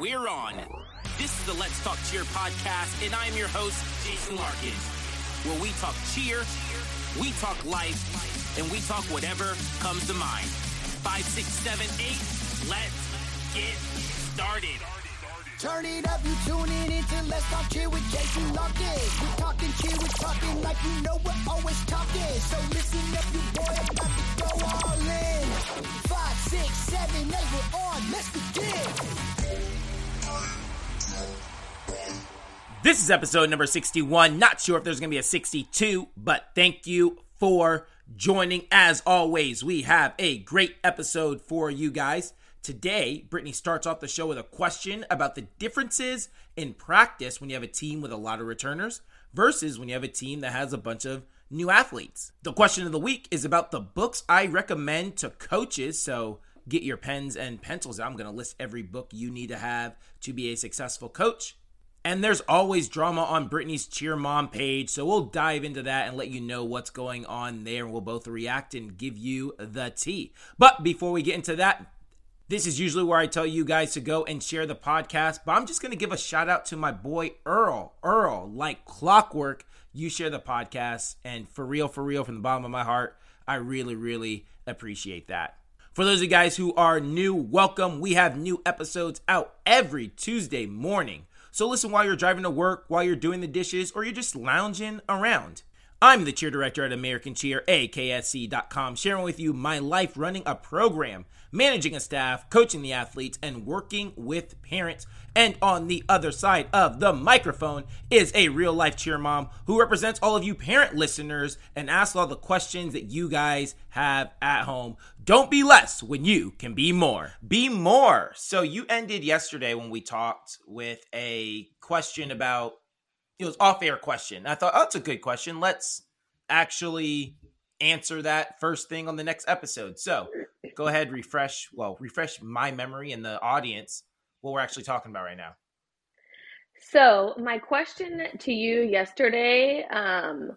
we're on. This is the Let's Talk Cheer podcast, and I'm your host, Jason Larkin, where we talk cheer, we talk life, and we talk whatever comes to mind. Five, six, seven, eight, let's get started. Turn it up, you tuning into Let's Talk Cheer with Jason Larkin. We're talking cheer, we're talking like you know we're always talking. So listen up, you boy, about to go all in. Five, six, seven, eight, we're on. Let's begin. This is episode number 61. Not sure if there's going to be a 62, but thank you for joining. As always, we have a great episode for you guys. Today, Brittany starts off the show with a question about the differences in practice when you have a team with a lot of returners versus when you have a team that has a bunch of new athletes. The question of the week is about the books I recommend to coaches. So get your pens and pencils. I'm going to list every book you need to have to be a successful coach. And there's always drama on Brittany's Cheer Mom page, so we'll dive into that and let you know what's going on there. And we'll both react and give you the tea. But before we get into that, this is usually where I tell you guys to go and share the podcast, but I'm just going to give a shout out to my boy Earl. Earl, like clockwork, you share the podcast. And for real, for real, from the bottom of my heart, I really, really appreciate that. For those of you guys who are new, welcome. We have new episodes out every Tuesday morning. So listen while you're driving to work, while you're doing the dishes, or you're just lounging around. I'm the cheer director at American Cheer, AKSC.com, sharing with you my life running a program, managing a staff, coaching the athletes, and working with parents. And on the other side of the microphone is a real life cheer mom who represents all of you parent listeners and asks all the questions that you guys have at home. Don't be less when you can be more. Be more. So you ended yesterday when we talked with a question about it was off air question. I thought, oh, that's a good question. Let's actually answer that first thing on the next episode. So go ahead, refresh, well, refresh my memory and the audience what we're actually talking about right now. So, my question to you yesterday um,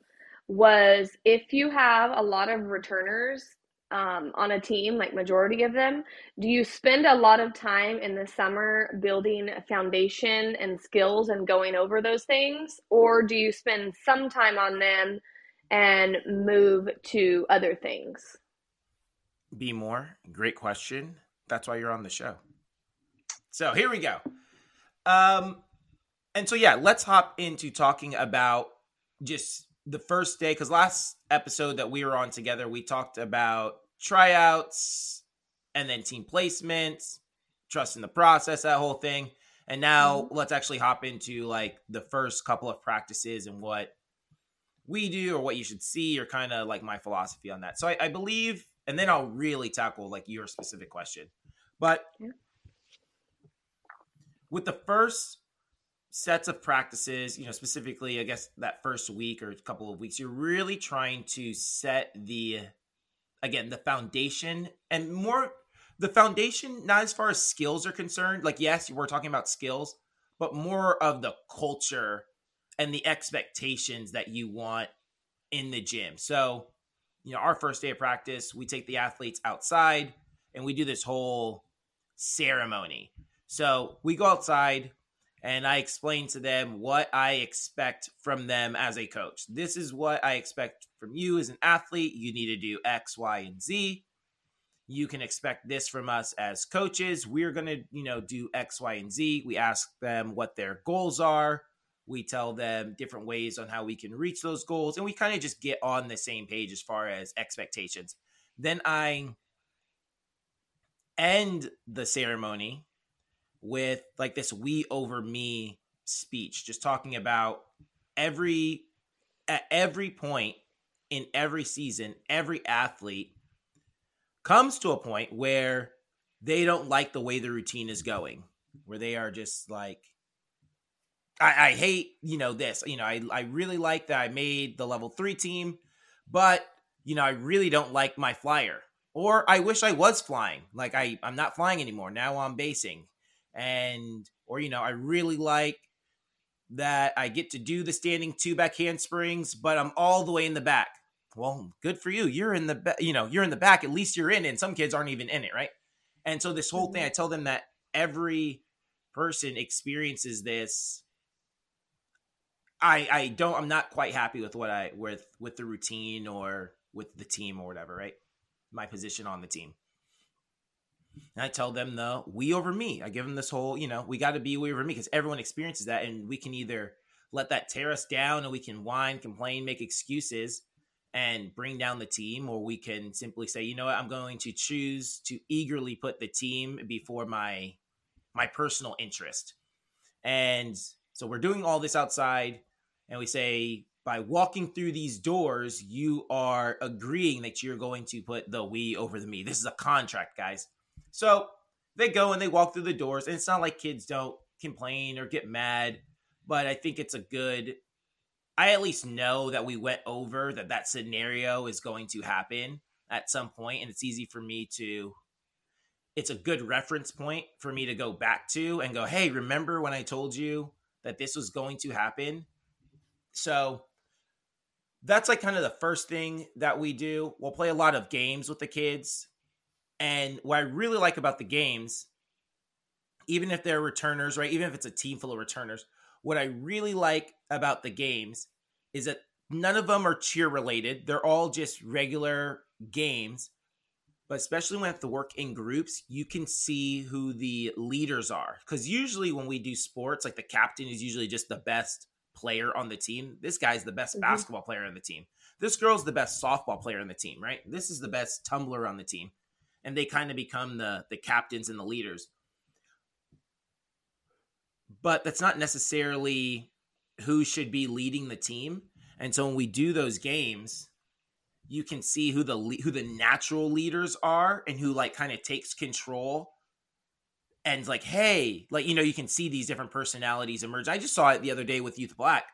was if you have a lot of returners um, on a team, like majority of them, do you spend a lot of time in the summer building a foundation and skills and going over those things, or do you spend some time on them and move to other things? Be more. Great question. That's why you're on the show. So here we go. Um, and so yeah, let's hop into talking about just the first day because last episode that we were on together, we talked about tryouts and then team placements, trust in the process, that whole thing. And now mm-hmm. let's actually hop into like the first couple of practices and what we do or what you should see or kind of like my philosophy on that. So I, I, believe, and then I'll really tackle like your specific question. But with the first sets of practices, you know, specifically, I guess that first week or a couple of weeks, you're really trying to set the again the foundation and more the foundation not as far as skills are concerned like yes we're talking about skills but more of the culture and the expectations that you want in the gym so you know our first day of practice we take the athletes outside and we do this whole ceremony so we go outside and I explain to them what I expect from them as a coach. This is what I expect from you as an athlete. You need to do X, Y, and Z. You can expect this from us as coaches. We're going to, you know, do X, Y, and Z. We ask them what their goals are. We tell them different ways on how we can reach those goals. And we kind of just get on the same page as far as expectations. Then I end the ceremony with like this we over me speech, just talking about every at every point in every season, every athlete comes to a point where they don't like the way the routine is going, where they are just like, I, I hate, you know, this. You know, I, I really like that I made the level three team, but you know, I really don't like my flyer. Or I wish I was flying. Like I, I'm not flying anymore. Now I'm basing and or you know I really like that I get to do the standing two back handsprings, but I'm all the way in the back. Well, good for you. You're in the ba- you know you're in the back. At least you're in. And some kids aren't even in it, right? And so this whole thing, mm-hmm. I tell them that every person experiences this I I don't I'm not quite happy with what I with with the routine or with the team or whatever, right? My position on the team. And I tell them the we over me. I give them this whole, you know, we got to be we over me because everyone experiences that, and we can either let that tear us down, and we can whine, complain, make excuses, and bring down the team, or we can simply say, you know what, I'm going to choose to eagerly put the team before my my personal interest. And so we're doing all this outside, and we say by walking through these doors, you are agreeing that you're going to put the we over the me. This is a contract, guys. So they go and they walk through the doors, and it's not like kids don't complain or get mad, but I think it's a good. I at least know that we went over that that scenario is going to happen at some point, and it's easy for me to. It's a good reference point for me to go back to and go, hey, remember when I told you that this was going to happen? So that's like kind of the first thing that we do. We'll play a lot of games with the kids. And what I really like about the games, even if they're returners, right? Even if it's a team full of returners, what I really like about the games is that none of them are cheer related. They're all just regular games. But especially when you have to work in groups, you can see who the leaders are. Because usually when we do sports, like the captain is usually just the best player on the team. This guy's the best mm-hmm. basketball player on the team. This girl's the best softball player on the team, right? This is the best tumbler on the team. And they kind of become the the captains and the leaders. But that's not necessarily who should be leading the team. And so when we do those games, you can see who the who the natural leaders are and who like kind of takes control and like hey like you know you can see these different personalities emerge. I just saw it the other day with youth black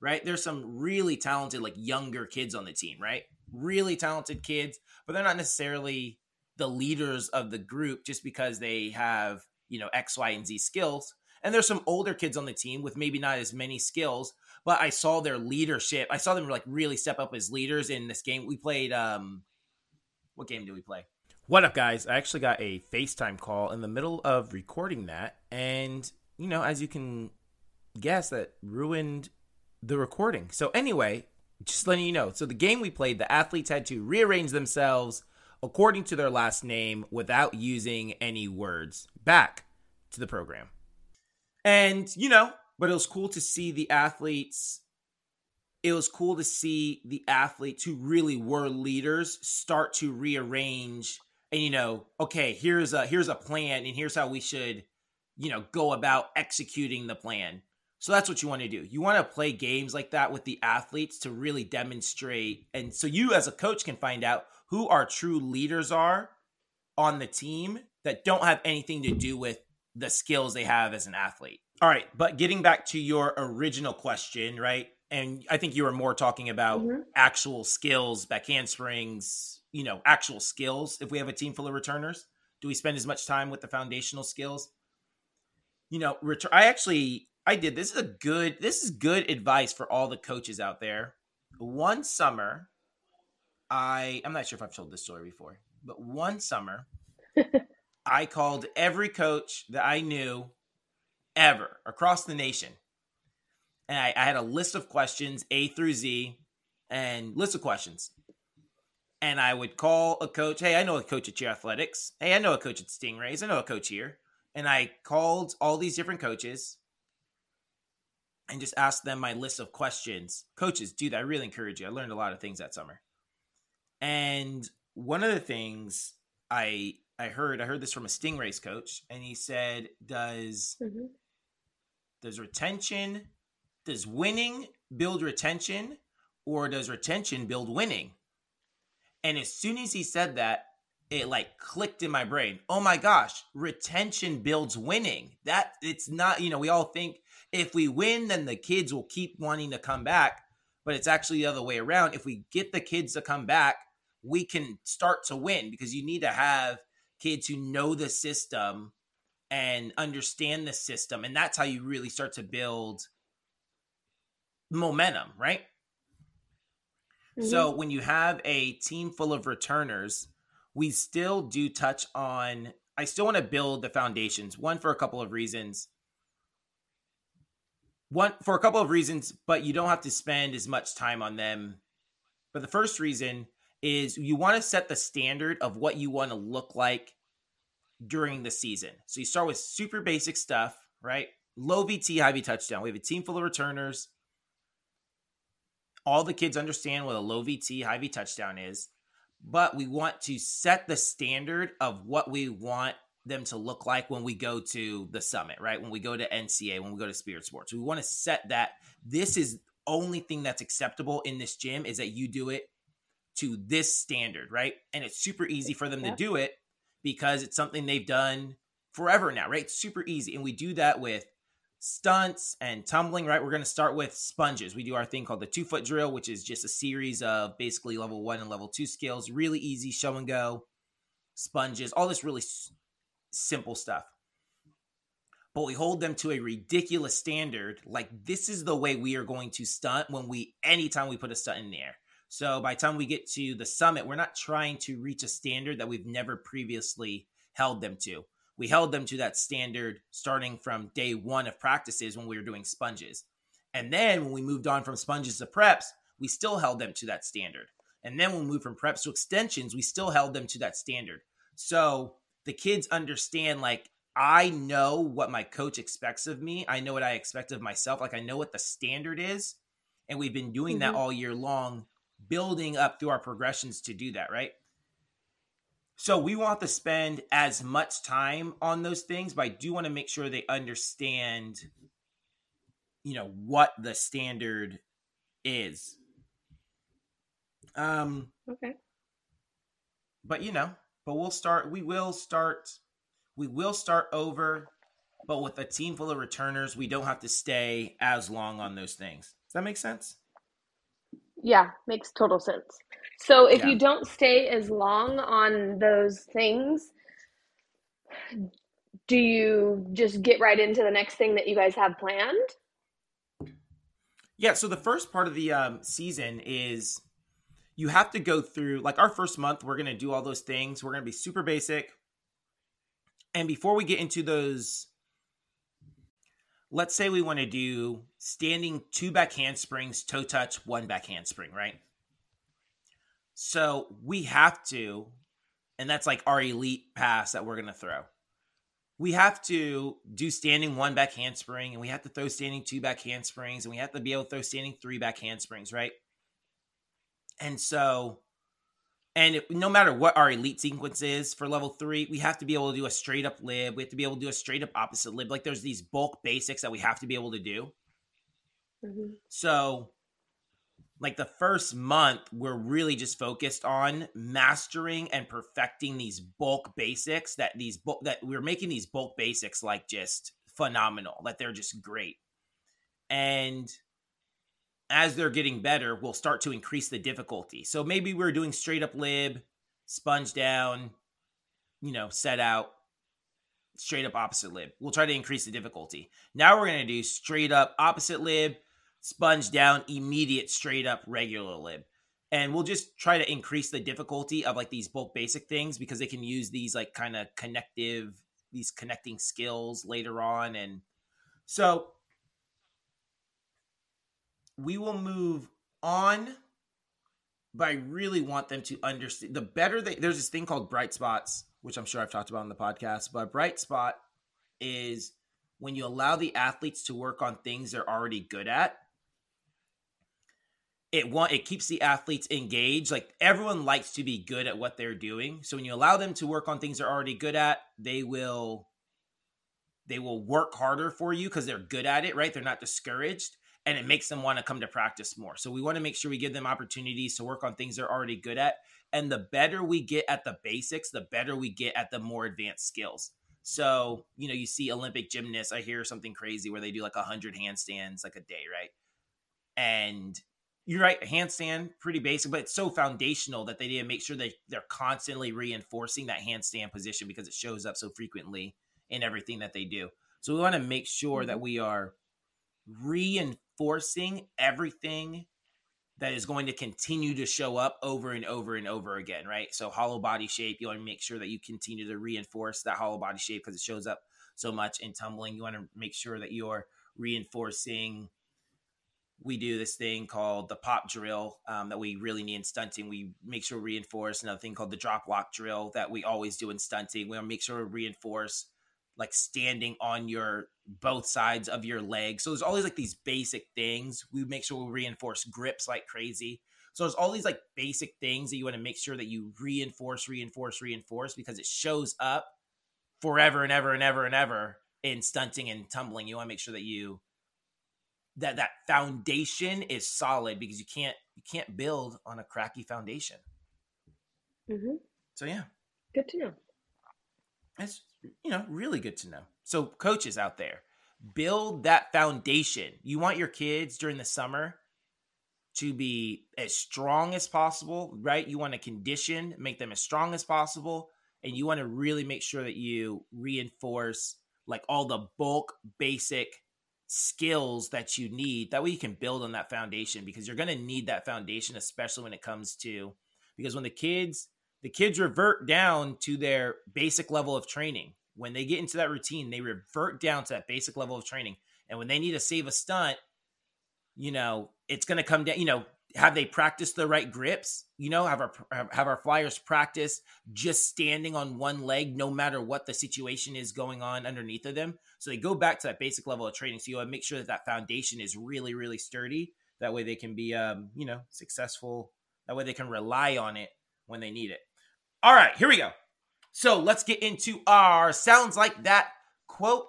right? There's some really talented like younger kids on the team right? Really talented kids but they're not necessarily the leaders of the group just because they have you know x y and z skills. And there's some older kids on the team with maybe not as many skills but i saw their leadership. I saw them like really step up as leaders in this game. We played um what game did we play what up, guys? I actually got a FaceTime call in the middle of recording that, and you know, as you can guess, that ruined the recording. So, anyway, just letting you know. So, the game we played, the athletes had to rearrange themselves according to their last name without using any words. Back to the program. And, you know, but it was cool to see the athletes. It was cool to see the athletes who really were leaders start to rearrange and you know, okay, here's a here's a plan and here's how we should, you know, go about executing the plan. So that's what you want to do. You want to play games like that with the athletes to really demonstrate and so you as a coach can find out who our true leaders are on the team that don't have anything to do with the skills they have as an athlete. All right, but getting back to your original question, right? And I think you were more talking about mm-hmm. actual skills, back handsprings, you know actual skills if we have a team full of returners? Do we spend as much time with the foundational skills? You know return i actually i did this is a good this is good advice for all the coaches out there. One summer i i'm not sure if i've told this story before but one summer i called every coach that i knew ever across the nation. And I, I had a list of questions a through z and list of questions and I would call a coach. Hey, I know a coach at Cheer Athletics. Hey, I know a coach at Stingrays. I know a coach here. And I called all these different coaches and just asked them my list of questions. Coaches, dude, I really encourage you. I learned a lot of things that summer. And one of the things I I heard, I heard this from a Stingrays coach, and he said, "Does mm-hmm. does retention, does winning build retention, or does retention build winning?" And as soon as he said that, it like clicked in my brain. Oh my gosh, retention builds winning. That it's not, you know, we all think if we win, then the kids will keep wanting to come back. But it's actually the other way around. If we get the kids to come back, we can start to win because you need to have kids who know the system and understand the system. And that's how you really start to build momentum, right? Mm-hmm. So when you have a team full of returners, we still do touch on I still want to build the foundations. One for a couple of reasons. One for a couple of reasons, but you don't have to spend as much time on them. But the first reason is you want to set the standard of what you want to look like during the season. So you start with super basic stuff, right? Low VT, high V touchdown. We have a team full of returners. All the kids understand what a low VT, high V touchdown is but we want to set the standard of what we want them to look like when we go to the summit, right? When we go to NCA, when we go to Spirit Sports. We want to set that this is only thing that's acceptable in this gym is that you do it to this standard, right? And it's super easy for them yeah. to do it because it's something they've done forever now, right? It's super easy. And we do that with stunts and tumbling, right? We're going to start with sponges. We do our thing called the two foot drill, which is just a series of basically level one and level two skills. Really easy show and go, sponges, all this really s- simple stuff. But we hold them to a ridiculous standard. Like, this is the way we are going to stunt when we, anytime we put a stunt in the air. So by time we get to the summit, we're not trying to reach a standard that we've never previously held them to we held them to that standard starting from day one of practices when we were doing sponges. And then when we moved on from sponges to preps, we still held them to that standard. And then when we moved from preps to extensions, we still held them to that standard. So the kids understand like, I know what my coach expects of me. I know what I expect of myself. Like, I know what the standard is. And we've been doing mm-hmm. that all year long, building up through our progressions to do that, right? So we want to spend as much time on those things, but I do want to make sure they understand, you know, what the standard is. Um okay. But you know, but we'll start we will start we will start over, but with a team full of returners, we don't have to stay as long on those things. Does that make sense? Yeah, makes total sense. So if yeah. you don't stay as long on those things, do you just get right into the next thing that you guys have planned? Yeah, so the first part of the um, season is you have to go through like our first month we're going to do all those things. We're going to be super basic. And before we get into those let's say we want to do standing two back handsprings, toe touch, one back handspring, right? So we have to, and that's like our elite pass that we're going to throw. We have to do standing one back handspring, and we have to throw standing two back handsprings, and we have to be able to throw standing three back handsprings, right? And so and it, no matter what our elite sequence is for level three, we have to be able to do a straight up lib. We have to be able to do a straight up opposite lib. Like there's these bulk basics that we have to be able to do. Mm-hmm. So, like the first month, we're really just focused on mastering and perfecting these bulk basics. That these bulk that we're making these bulk basics like just phenomenal. That they're just great. And as they're getting better, we'll start to increase the difficulty. So maybe we're doing straight up lib, sponge down, you know, set out, straight up opposite lib. We'll try to increase the difficulty. Now we're going to do straight up opposite lib, sponge down, immediate straight up regular lib. And we'll just try to increase the difficulty of like these bulk basic things because they can use these like kind of connective, these connecting skills later on. And so we will move on but i really want them to understand the better they there's this thing called bright spots which i'm sure i've talked about on the podcast but bright spot is when you allow the athletes to work on things they're already good at it want it keeps the athletes engaged like everyone likes to be good at what they're doing so when you allow them to work on things they're already good at they will they will work harder for you because they're good at it right they're not discouraged and it makes them want to come to practice more. So we want to make sure we give them opportunities to work on things they're already good at. And the better we get at the basics, the better we get at the more advanced skills. So, you know, you see Olympic gymnasts, I hear something crazy where they do like 100 handstands like a day, right? And you're right, handstand, pretty basic, but it's so foundational that they need to make sure that they're constantly reinforcing that handstand position because it shows up so frequently in everything that they do. So we want to make sure that mm-hmm. we are reinforcing everything that is going to continue to show up over and over and over again, right? So hollow body shape, you want to make sure that you continue to reinforce that hollow body shape because it shows up so much in tumbling. You want to make sure that you're reinforcing. We do this thing called the pop drill um, that we really need in stunting. We make sure we reinforce another thing called the drop lock drill that we always do in stunting. We make sure we reinforce like standing on your both sides of your leg. So there's always like these basic things. We make sure we reinforce grips like crazy. So there's all these like basic things that you want to make sure that you reinforce, reinforce, reinforce because it shows up forever and ever and ever and ever in stunting and tumbling. You want to make sure that you that that foundation is solid because you can't you can't build on a cracky foundation. Mm-hmm. So yeah, Good to know. That's you know really good to know. So coaches out there, build that foundation. You want your kids during the summer to be as strong as possible, right? You want to condition, make them as strong as possible, and you want to really make sure that you reinforce like all the bulk basic skills that you need that way you can build on that foundation because you're going to need that foundation especially when it comes to because when the kids the kids revert down to their basic level of training when they get into that routine they revert down to that basic level of training and when they need to save a stunt you know it's going to come down you know have they practiced the right grips? You know have our have our flyers practice just standing on one leg no matter what the situation is going on underneath of them? So they go back to that basic level of training. So you want to make sure that that foundation is really really sturdy. That way they can be um you know successful. That way they can rely on it when they need it. All right here we go. So let's get into our sounds like that quote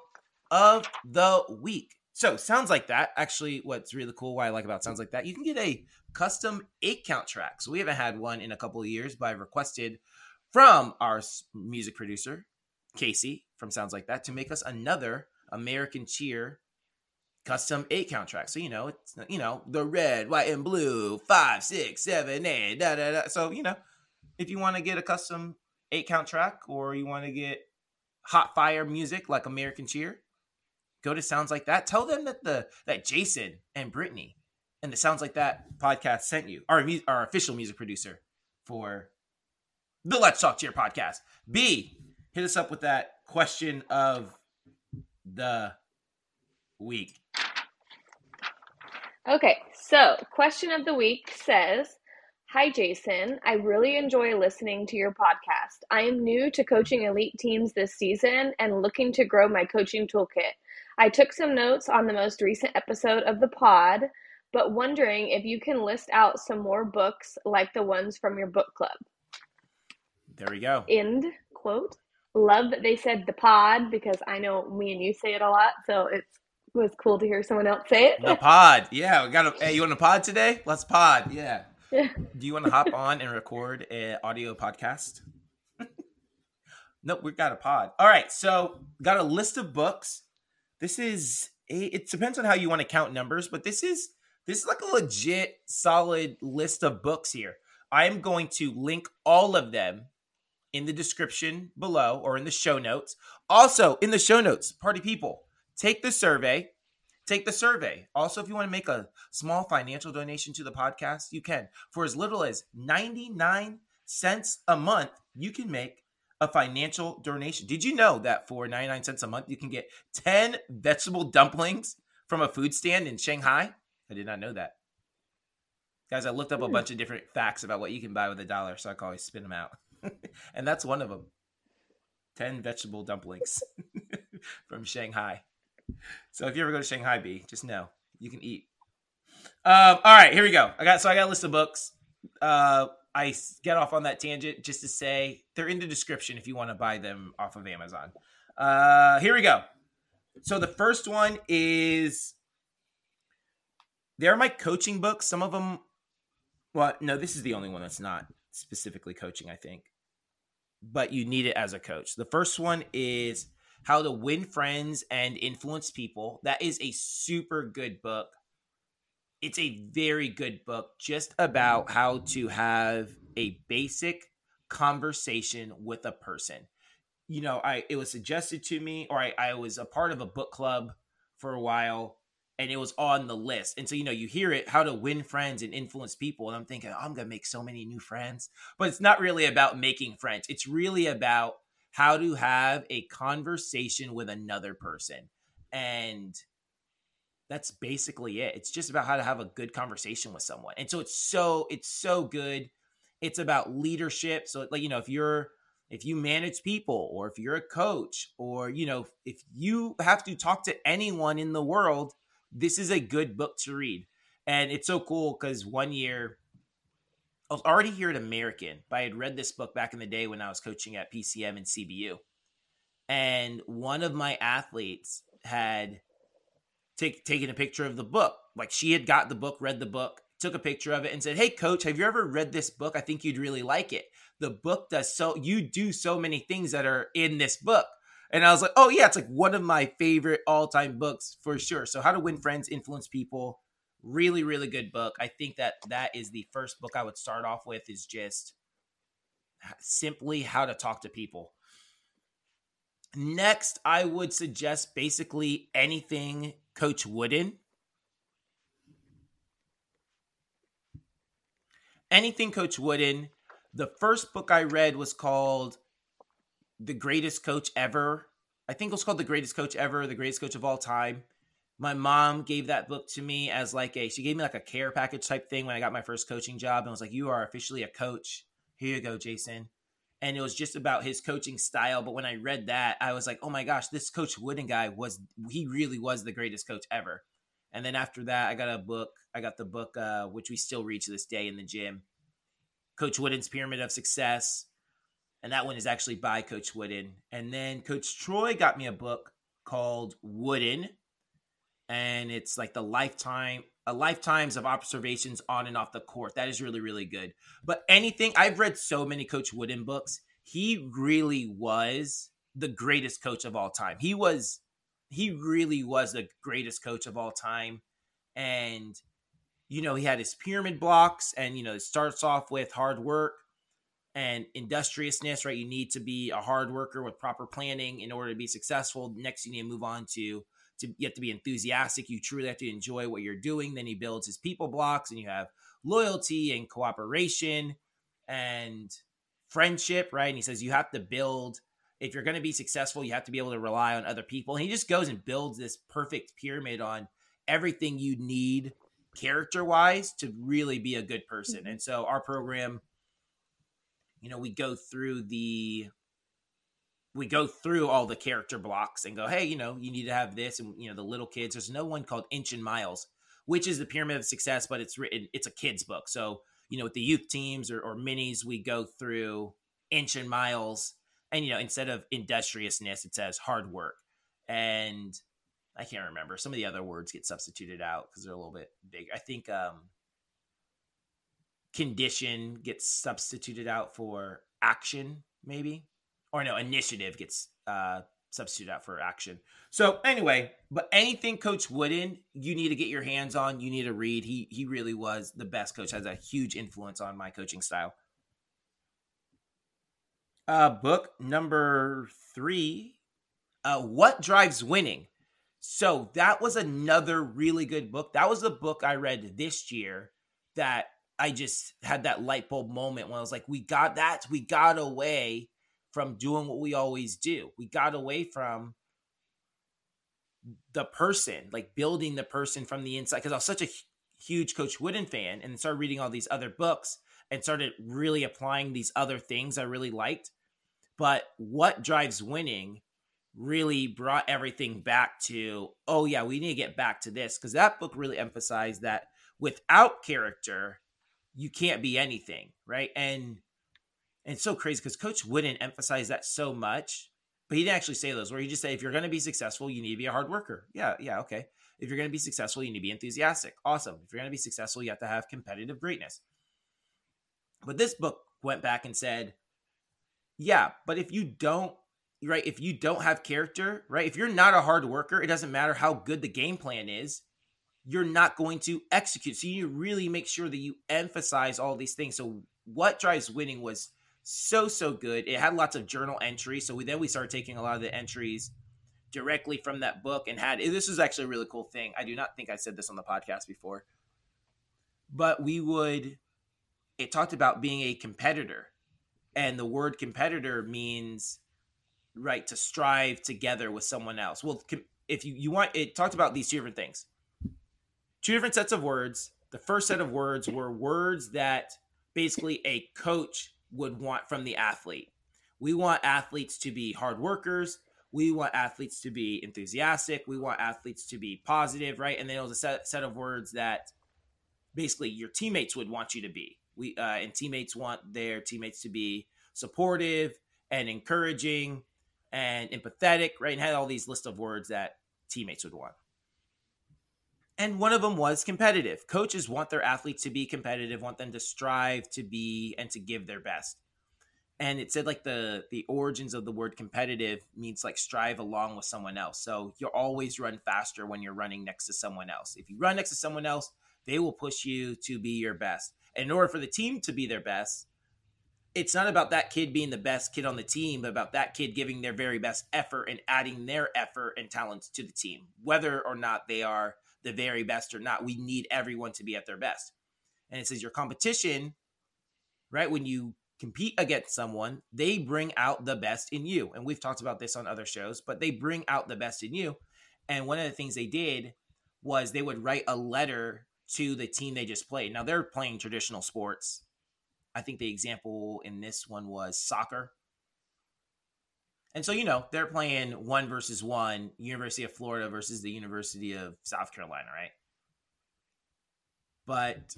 of the week. So sounds like that. Actually, what's really cool, what I like about sounds like that, you can get a custom eight count tracks. We haven't had one in a couple of years, but I requested from our music producer Casey from Sounds Like That to make us another American Cheer custom eight count track. So you know, it's you know the red, white, and blue, five, six, seven, eight, da da da. So you know, if you want to get a custom eight count track, or you want to get hot fire music like American Cheer go to sounds like that tell them that the that jason and brittany and it sounds like that podcast sent you our our official music producer for the let's talk cheer podcast b hit us up with that question of the week Okay, so question of the week says Hi, Jason. I really enjoy listening to your podcast. I am new to coaching elite teams this season and looking to grow my coaching toolkit. I took some notes on the most recent episode of the pod, but wondering if you can list out some more books like the ones from your book club. there we go End quote. Love that they said the pod because I know me and you say it a lot, so it was cool to hear someone else say it. the pod yeah we got a hey you want a pod today let's pod yeah Yeah. do you want to hop on and record an audio podcast nope we got a pod all right so got a list of books this is it depends on how you want to count numbers but this is this is like a legit solid list of books here. I am going to link all of them in the description below or in the show notes. Also in the show notes party people take the survey. Take the survey. Also if you want to make a small financial donation to the podcast you can. For as little as 99 cents a month you can make a financial donation. Did you know that for 99 cents a month, you can get 10 vegetable dumplings from a food stand in Shanghai? I did not know that. Guys, I looked up a Hmm. bunch of different facts about what you can buy with a dollar, so I can always spin them out. and that's one of them 10 vegetable dumplings from Shanghai. So if you ever go to Shanghai, B, just know you can eat. Um, all right, here we go. I got so I got a list of books. Uh, I get off on that tangent just to say they're in the description if you want to buy them off of Amazon. Uh, here we go. So the first one is they're my coaching books. Some of them, well, no, this is the only one that's not specifically coaching, I think, but you need it as a coach. The first one is How to Win Friends and Influence People. That is a super good book it's a very good book just about how to have a basic conversation with a person you know i it was suggested to me or i, I was a part of a book club for a while and it was on the list. And so, you know, you hear it, how to win friends and influence people. And I'm thinking, oh, I'm going to make so many new friends. But it's not really about making friends, it's really about how to have a conversation with another person. And that's basically it. It's just about how to have a good conversation with someone. And so it's so it's so good. It's about leadership. So like you know, if you're if you manage people or if you're a coach or you know, if you have to talk to anyone in the world, this is a good book to read. And it's so cool cuz one year I was already here at American, but I had read this book back in the day when I was coaching at PCM and CBU. And one of my athletes had take, taken a picture of the book. Like she had got the book, read the book, took a picture of it, and said, Hey, coach, have you ever read this book? I think you'd really like it. The book does so, you do so many things that are in this book. And I was like, Oh, yeah, it's like one of my favorite all time books for sure. So, How to Win Friends, Influence People really really good book. I think that that is the first book i would start off with is just simply how to talk to people. Next i would suggest basically anything coach wooden. Anything coach wooden. The first book i read was called the greatest coach ever i think it was called the greatest coach ever the greatest coach of all time my mom gave that book to me as like a she gave me like a care package type thing when I got my first coaching job and was like you are officially a coach. Here you go, Jason. And it was just about his coaching style, but when I read that, I was like, "Oh my gosh, this coach Wooden guy was he really was the greatest coach ever." And then after that, I got a book. I got the book uh, which we still read to this day in the gym. Coach Wooden's Pyramid of Success. And that one is actually by Coach Wooden. And then Coach Troy got me a book called Wooden and it's like the lifetime a lifetimes of observations on and off the court. That is really really good. But anything I've read so many Coach Wooden books. He really was the greatest coach of all time. He was he really was the greatest coach of all time and you know he had his pyramid blocks and you know it starts off with hard work and industriousness right you need to be a hard worker with proper planning in order to be successful next you need to move on to to you have to be enthusiastic. You truly have to enjoy what you're doing. Then he builds his people blocks, and you have loyalty and cooperation and friendship, right? And he says you have to build. If you're going to be successful, you have to be able to rely on other people. And he just goes and builds this perfect pyramid on everything you need character wise to really be a good person. Mm-hmm. And so our program, you know, we go through the we go through all the character blocks and go, hey, you know, you need to have this, and you know, the little kids. There's no one called Inch and Miles, which is the Pyramid of Success, but it's written. It's a kids book, so you know, with the youth teams or, or minis, we go through Inch and Miles, and you know, instead of industriousness, it says hard work, and I can't remember some of the other words get substituted out because they're a little bit big. I think um, condition gets substituted out for action, maybe or no, initiative gets uh, substituted out for action. So anyway, but anything Coach Wooden, you need to get your hands on. You need to read. He he really was the best coach. Has a huge influence on my coaching style. Uh, book number three, uh, What Drives Winning. So that was another really good book. That was the book I read this year that I just had that light bulb moment when I was like, we got that, we got away from doing what we always do. We got away from the person, like building the person from the inside. Because I was such a huge Coach Wooden fan and started reading all these other books and started really applying these other things I really liked. But what drives winning really brought everything back to, oh, yeah, we need to get back to this. Because that book really emphasized that without character, you can't be anything, right? And and so crazy because Coach Wooden emphasize that so much, but he didn't actually say those. Where he just say, if you're going to be successful, you need to be a hard worker. Yeah, yeah, okay. If you're going to be successful, you need to be enthusiastic. Awesome. If you're going to be successful, you have to have competitive greatness. But this book went back and said, yeah, but if you don't, right, if you don't have character, right, if you're not a hard worker, it doesn't matter how good the game plan is, you're not going to execute. So you really make sure that you emphasize all these things. So what drives winning was so so good. It had lots of journal entries. So we, then we started taking a lot of the entries directly from that book and had this is actually a really cool thing. I do not think I said this on the podcast before. But we would it talked about being a competitor. And the word competitor means right to strive together with someone else. Well, if you you want it talked about these two different things. Two different sets of words. The first set of words were words that basically a coach would want from the athlete. We want athletes to be hard workers. We want athletes to be enthusiastic. We want athletes to be positive, right? And then it was a set, set of words that basically your teammates would want you to be. We uh, and teammates want their teammates to be supportive and encouraging and empathetic, right? And had all these list of words that teammates would want. And one of them was competitive. Coaches want their athletes to be competitive, want them to strive to be and to give their best. And it said like the the origins of the word competitive means like strive along with someone else. So you'll always run faster when you're running next to someone else. If you run next to someone else, they will push you to be your best. And in order for the team to be their best, it's not about that kid being the best kid on the team, but about that kid giving their very best effort and adding their effort and talents to the team, whether or not they are the very best or not. We need everyone to be at their best. And it says your competition, right? When you compete against someone, they bring out the best in you. And we've talked about this on other shows, but they bring out the best in you. And one of the things they did was they would write a letter to the team they just played. Now they're playing traditional sports. I think the example in this one was soccer. And so, you know, they're playing one versus one, University of Florida versus the University of South Carolina, right? But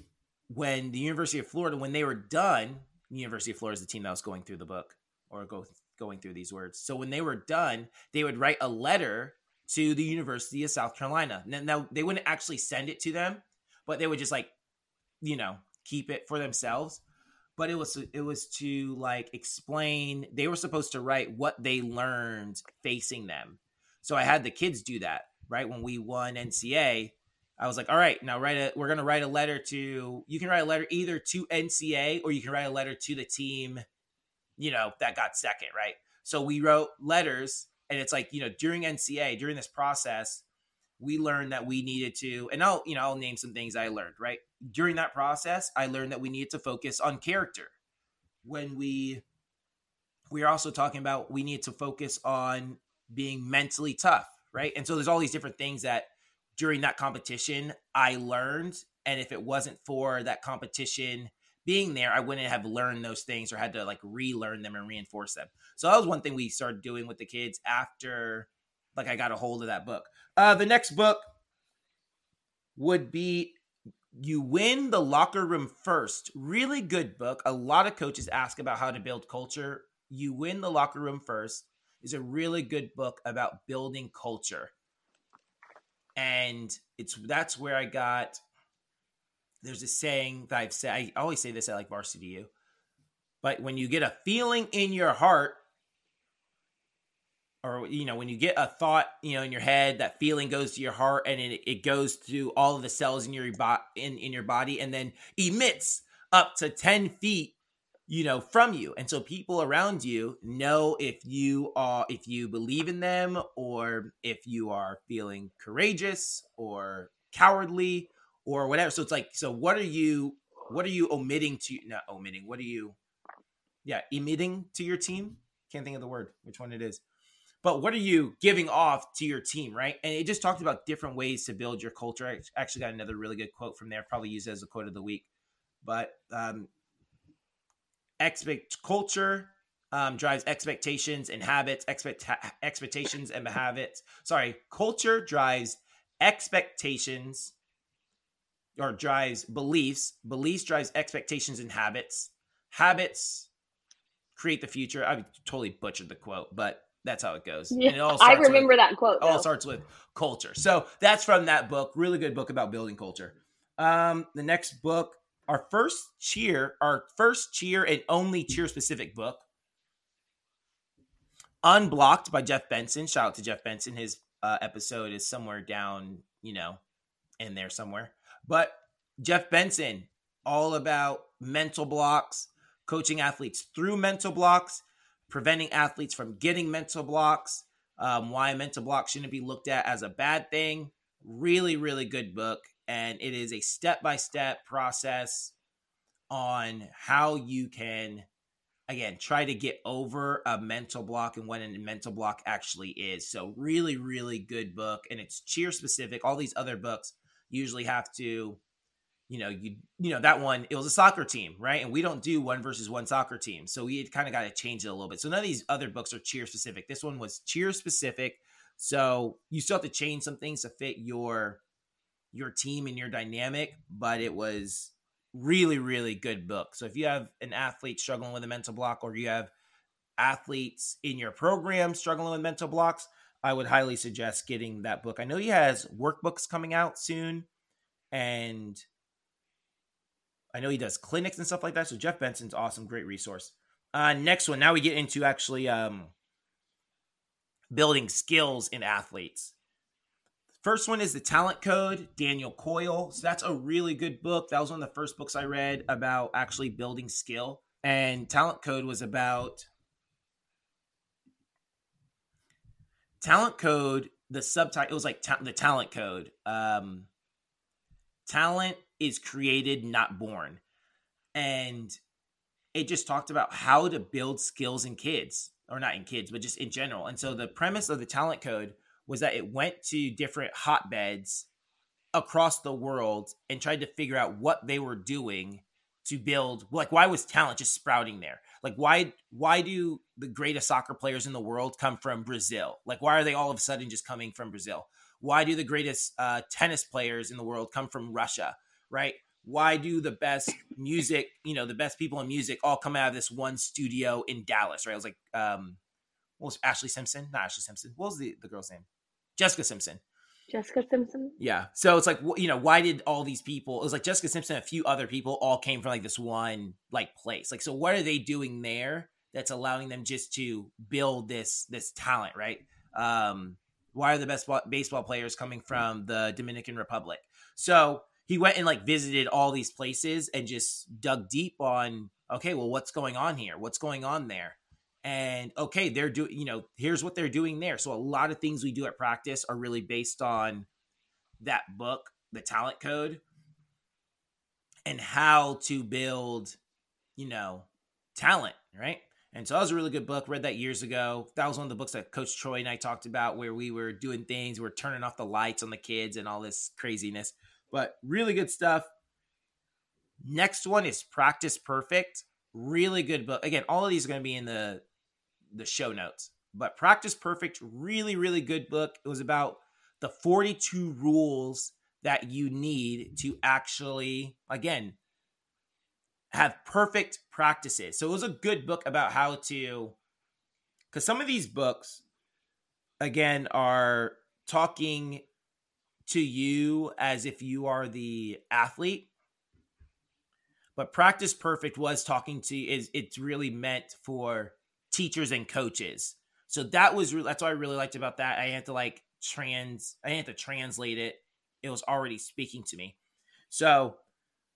when the University of Florida, when they were done, University of Florida is the team that was going through the book or go going through these words. So when they were done, they would write a letter to the University of South Carolina. Now, now they wouldn't actually send it to them, but they would just like, you know, keep it for themselves but it was it was to like explain they were supposed to write what they learned facing them. So i had the kids do that right? When we won nca i was like all right now write a we're to write a letter to you can write a letter either to nca or you can write a letter to the team you know that got second right? So we wrote letters and it's like you know during nca during this process we learned that we needed to and i'll you know i'll name some things i learned right during that process i learned that we needed to focus on character. When we we are also talking about we need to focus on being mentally tough right? And so there's all these different things that during that competition i learned and if it wasn't for that competition being there i wouldn't have learned those things or had to like relearn them and reinforce them. So that was one thing we started doing with the kids after like i got a hold of that book. Uh, the next book would be You Win the Locker Room First. Really good book. A lot of coaches ask about how to build culture. You Win the Locker Room First is a really good book about building culture. And it's that's where I got there's a saying that I've said I always say this at like varsity U. But when you get a feeling in your heart or you know when you get a thought you know in your head that feeling goes to your heart and it, it goes through all of the cells in your body in, in your body and then emits up to 10 feet you know from you. And so people around you know if you are if you believe in them or if you are feeling courageous or cowardly or whatever. So it's like so what are you what are you omitting to not omitting what are you yeah emitting to your team? Can't think of the word which one it is but what are you giving off to your team, right? And it just talked about different ways to build your culture. I actually got another really good quote from there, probably use it as a quote of the week. But um, expect culture um, drives expectations and habits, expect expectations and habits. Sorry, culture drives expectations or drives beliefs. Beliefs drives expectations and habits. Habits create the future. I totally butchered the quote, but that's how it goes. Yeah, it I remember with, that quote. All starts with culture. So that's from that book. Really good book about building culture. Um, the next book, our first cheer, our first cheer and only cheer specific book, Unblocked by Jeff Benson. Shout out to Jeff Benson. His uh, episode is somewhere down, you know, in there somewhere. But Jeff Benson, all about mental blocks, coaching athletes through mental blocks preventing athletes from getting mental blocks, um, why mental block shouldn't be looked at as a bad thing. Really, really good book. And it is a step by step process on how you can, again, try to get over a mental block and what a mental block actually is. So, really, really good book. And it's cheer specific. All these other books usually have to you know, you you know that one it was a soccer team, right? And we don't do one versus one soccer team, so we kind of got to change it a little bit. So none of these other books are cheer specific. This one was cheer specific, so you still have to change some things to fit your your team and your dynamic. But it was really really good book. So if you have an athlete struggling with a mental block, or you have athletes in your program struggling with mental blocks, I would highly suggest getting that book. I know he has workbooks coming out soon, and I know he does clinics and stuff like that. So Jeff Benson's awesome, great resource. Uh, next one. Now we get into actually um, building skills in athletes. First one is the Talent Code, Daniel Coyle. So that's a really good book. That was one of the first books I read about actually building skill. And Talent Code was about Talent Code. The subtitle it was like ta- the Talent Code. Um, talent is created, not born. And it just talked about how to build skills in kids, or not in kids, but just in general. And so the premise of the talent code was that it went to different hotbeds across the world and tried to figure out what they were doing to build like why was talent just sprouting there like why why do the greatest soccer players in the world come from brazil like why are they all of a sudden just coming from brazil why do the greatest uh, tennis players in the world come from russia right? Why do the best music, you know, the best people in music all come out of this one studio in Dallas, right? I was like, um, what was Ashley Simpson? Not Ashlee Simpson. What was the, the girl's name? Jessica Simpson. Jessica Simpson. Yeah. So it's like, you know, why did all these people, it was like Jessica Simpson, a few other people all came from like this one like place. Like, so what are they doing there that's allowing them just to build this, this talent, right? Um, why are the best baseball players coming from the Dominican Republic? So he went and like visited all these places and just dug deep on okay well what's going on here? What's going on there? And okay they're doing you know here's what they're doing there. So a lot of things we do at practice are really based on that book the talent code and how to build you know talent right? And so that was a really good book read that years ago. That was one of the books that coach troy and i talked about where we were doing things we are turning off the lights on the kids and all this craziness but really good stuff. Next one is Practice Perfect. Really good book. Again, all of these are going to be in the the show notes. But Practice Perfect, really, really good book. It was about the 42 rules that you need to actually, again, have perfect practices. So it was a good book about how to, because some of these books, again, are talking to you as if you are the athlete. But practice perfect was talking to is it's really meant for teachers and coaches. So that was that's what I really liked about that. I had to like trans I had to translate it. It was already speaking to me. So,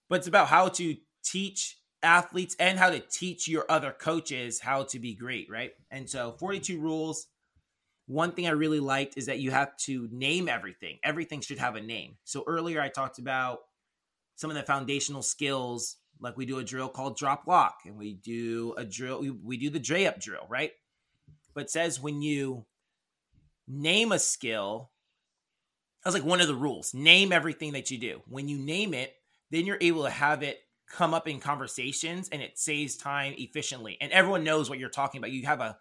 but it's about how to teach athletes and how to teach your other coaches how to be great, right? And so 42 rules one thing I really liked is that you have to name everything. Everything should have a name. So earlier I talked about some of the foundational skills, like we do a drill called drop lock, and we do a drill, we, do the J up drill, right? But says when you name a skill, that's like one of the rules. Name everything that you do. When you name it, then you're able to have it come up in conversations and it saves time efficiently. And everyone knows what you're talking about. You have a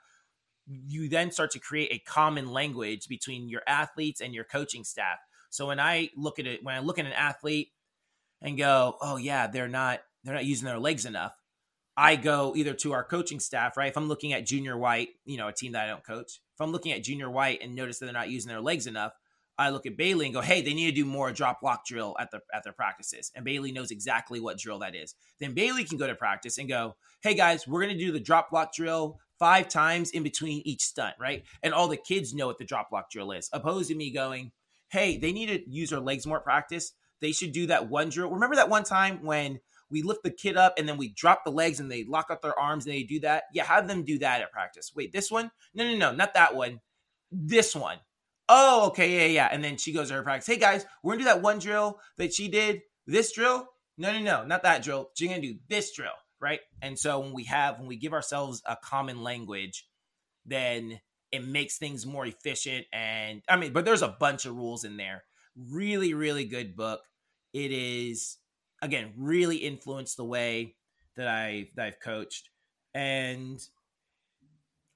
you then start to create a common language between your athletes and your coaching staff. So when I look at it, when I look at an athlete and go, "Oh yeah, they're not they're not using their legs enough," I go either to our coaching staff, right? If I'm looking at junior white, you know, a team that I don't coach, if I'm looking at junior white and notice that they're not using their legs enough, I look at Bailey and go, "Hey, they need to do more drop lock drill at their at their practices." And Bailey knows exactly what drill that is. Then Bailey can go to practice and go, "Hey guys, we're going to do the drop lock drill five times in between each stunt, right? And all the kids know what the drop lock drill is, opposed to me going, hey, they need to use their legs more practice. They should do that one drill. Remember that one time when we lift the kid up and then we drop the legs and they lock up their arms and they do that? Yeah, have them do that at practice. Wait, this one? No, no, no, not that one. this one. Oh, okay, yeah, yeah. And then she goes to her practice. Hey guys, we're gonna do that one drill that she did. This drill? No, no, no, not that drill. She's gonna do this drill, right? And so when we have when we give ourselves a common language, then it makes things more efficient. And I mean, but there's a bunch of rules in there. Really, really good book. It is again really influenced the way that I that I've coached. And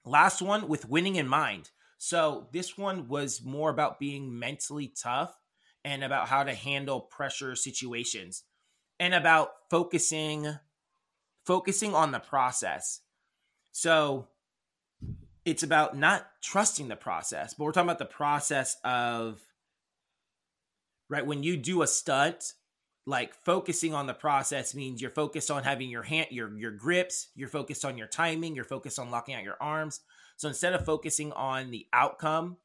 last one with winning in mind. So this one was more about being mentally tough and about how to handle pressure situations and about focusing focusing on the process. So it's about not trusting the process, but we're talking about the process of right when you do a stunt like focusing on the process means you're focused on having your hand your your grips you're focused on your timing you're focused on locking out your arms so instead of focusing on the outcome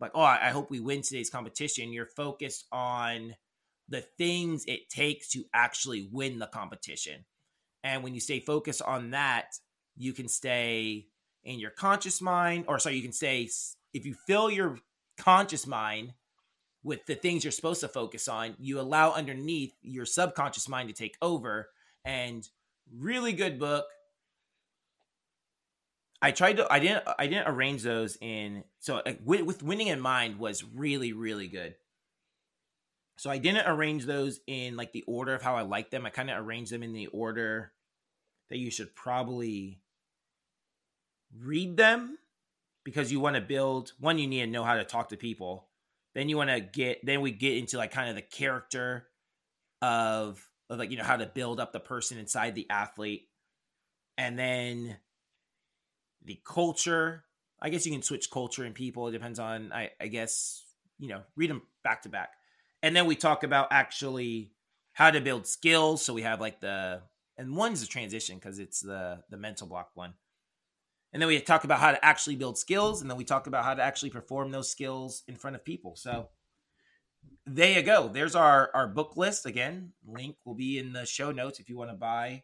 like oh i hope we win today's competition you're focused on the things it takes to actually win the competition and when you stay focused on that you can stay in your conscious mind or sorry you can stay if you fill your conscious mind with the things you're supposed to focus on, you allow underneath your subconscious mind to take over. And really good book. I tried to I didn't I didn't arrange those in so like, with, with winning in mind was really really good. So I didn't arrange those in like the order of how I like them. I kind of arranged them in the order that you should probably read them because you want to build one you need to know how to talk to people. Then you want to get then we get into like kind of the character of of like you know how to build up the person inside the athlete. And then the culture i guess you can switch culture and people it depends on i i guess you know read them back to back. And then we talk about actually how to build skills. So we have like the and one's a transition because it's the the mental block one. And then we talk about how to actually build skills and then we talk about how to actually perform those skills in front of people. So there you go. There's our our book list. Again link will be in the show notes if you want to buy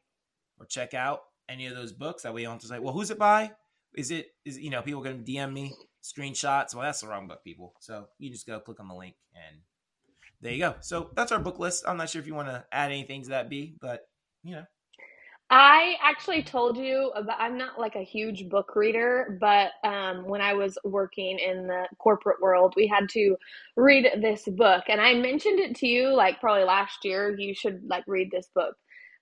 or check out any of those books. That way you don't have to say well who's it by? Is it is you know people going to dm me screenshots? Well that's the wrong book people. So you just go click on the link and there you go. So that's our book list. I'm not sure if you want to add anything to that b but you know I actually told you about, I'm not like a huge book reader, but um, when I was working in the corporate world, we had to read this book. And I mentioned it to you like probably last year. You should like read this book.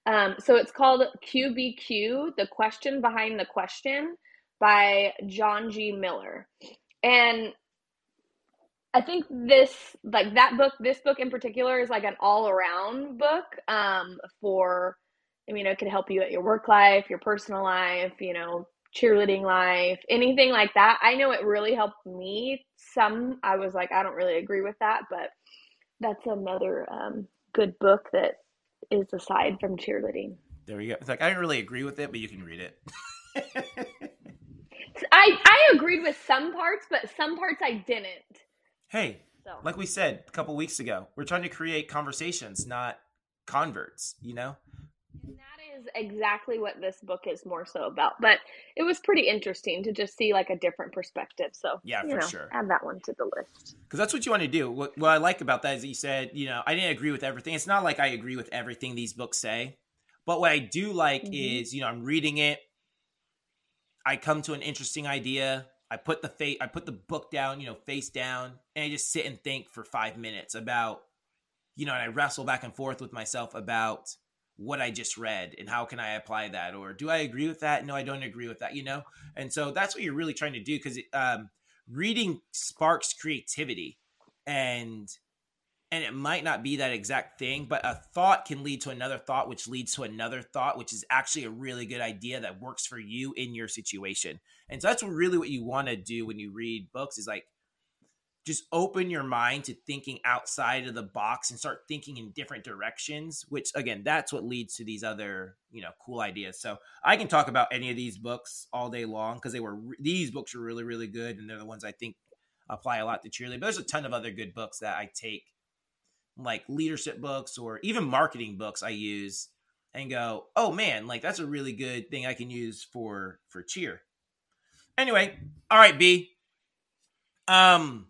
Um, so it's called QBQ The Question Behind the Question by John G. Miller. And I think this, like that book, this book in particular is like an all around book um, for I mean, it could help you at your work life, your personal life, you know, cheerleading life, anything like that. I know it really helped me. Some I was like, I don't really agree with that, but that's another um, good book that is aside from cheerleading. There we go. It's like I didn't really agree with it, but you can read it. I I agreed with some parts, but some parts I didn't. Hey, so. like we said a couple weeks ago, we're trying to create conversations, not converts. You know, that is exactly what this book is more so about. But it was pretty interesting to just see like a different perspective. So yeah, for know, sure. Add that one to the list because that's what you want to do. What, what I like about that is that you said, you know, I didn't agree with everything. It's not like I agree with everything these books say, but what I do like mm-hmm. is, you know, I'm reading it. I come to an interesting idea. I put the face, I put the book down, you know, face down, and I just sit and think for five minutes about, you know, and I wrestle back and forth with myself about what I just read and how can I apply that? Or do I agree with that? No, I don't agree with that, you know? And so that's what you're really trying to do because um, reading sparks creativity and and it might not be that exact thing but a thought can lead to another thought which leads to another thought which is actually a really good idea that works for you in your situation and so that's really what you want to do when you read books is like just open your mind to thinking outside of the box and start thinking in different directions which again that's what leads to these other you know cool ideas. So i can talk about any of these books all day long because they were these books are really really good and they're the ones i think apply a lot to cheerleading but there's a ton of other good books that i take like leadership books or even marketing books i use and go oh man like that's a really good thing i can use for for cheer. Anyway all right b. Um,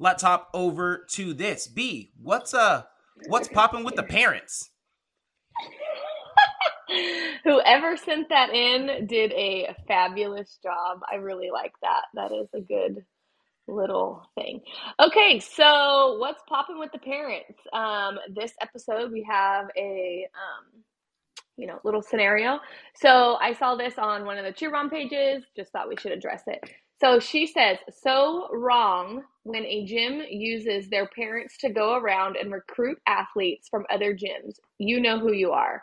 let's hop over to this. B, what's uh, what's popping with the parents? Whoever sent that in did a fabulous job. I really like that. That is a good little thing. Okay, so what's popping with the parents? Um, this episode we have a um, you know little scenario. So I saw this on one of the cheer on pages. Just thought we should address it. So she says, so wrong when a gym uses their parents to go around and recruit athletes from other gyms. You know who you are.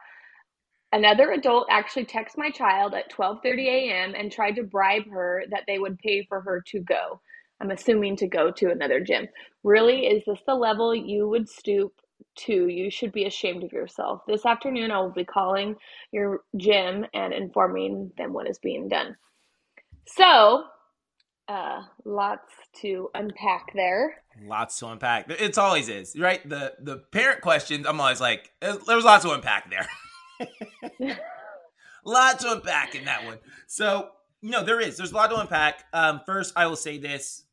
Another adult actually texted my child at 12:30 a.m. and tried to bribe her that they would pay for her to go. I'm assuming to go to another gym. Really, is this the level you would stoop to? You should be ashamed of yourself. This afternoon, I will be calling your gym and informing them what is being done. So, uh, lots to unpack there. Lots to unpack. It's always is right. The the parent questions. I'm always like, there's lots to unpack there. lots to unpack in that one. So no, there is. There's a lot to unpack. Um, first, I will say this: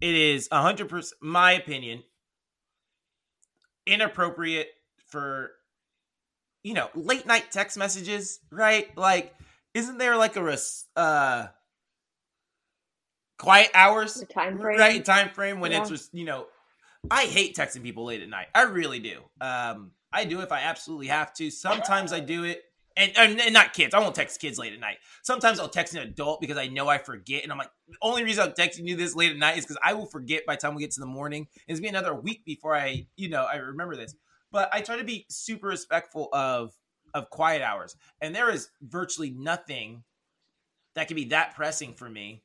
it is hundred percent, my opinion, inappropriate for you know late night text messages. Right? Like, isn't there like a res- uh quiet hours The time frame. right time frame when Yeah. it's just you know i hate texting people late at night. I really do. Um i do if i absolutely have to. Sometimes i do it and, and, not kids. I won't text kids late at night. Sometimes i'll text an adult because i know i forget and i'm like the only reason i'm texting you this late at night is because i will forget by the time we get to the morning. It's be another week before i you know i remember this. But i try to be super respectful of of quiet hours and there is virtually nothing that can be that pressing for me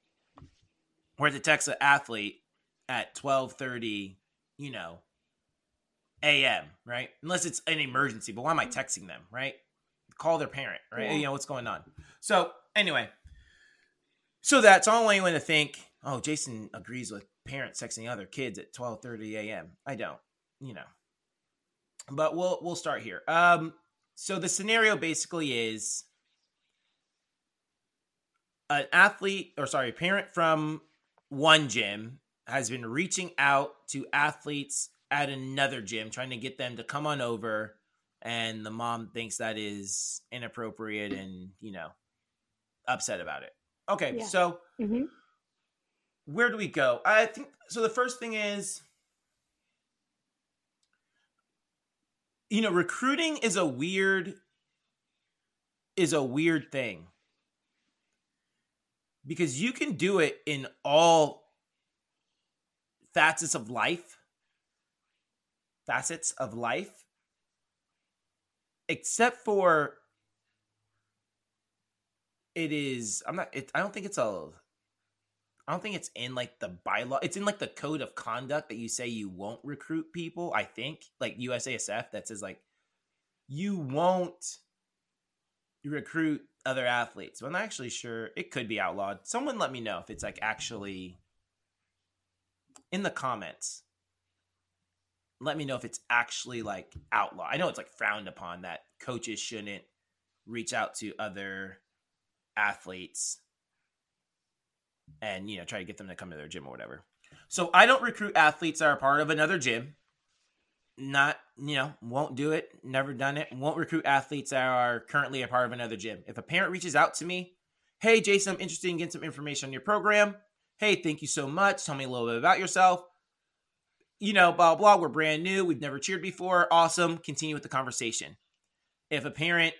where to text an athlete at 12:30, you know, a.m., right? Unless it's an emergency, but why am I texting them, right? Call their parent, right? Yeah. You know what's going on. So, anyway, so that's all i anyone to think, oh, Jason agrees with parents texting other kids at 12:30 a.m. I don't, you know. But we'll we'll start here. Um so the scenario basically is an athlete or sorry, a parent from one gym has been reaching out to athletes at another gym trying to get them to come on over. And the mom thinks that is inappropriate and you know upset about it. Okay Yeah. so hmm where do we go? I think so the first thing is you know recruiting is a weird is a weird thing because you can do it in all facets of life facets of life except for it is i'm not it, i don't think it's a i don't think it's in like the bylaw it's in like the code of conduct that you say you won't recruit people i think like usasf that says like you won't recruit other athletes. But i'm not actually sure. It could be outlawed. Someone let me know if it's like actually in the comments. Let me know if it's actually like outlawed. I know it's like frowned upon that coaches shouldn't reach out to other athletes and you know try to get them to come to their gym or whatever. So i don't recruit athletes that are part of another gym. Not you know won't do it never done it won't recruit athletes that are currently a part of another gym. If a parent reaches out to me hey jason i'm interested in getting some information on your program. Hey thank you so much. Tell me a little bit about yourself. You know blah blah we're brand new we've never cheered before awesome continue with the conversation. If a parent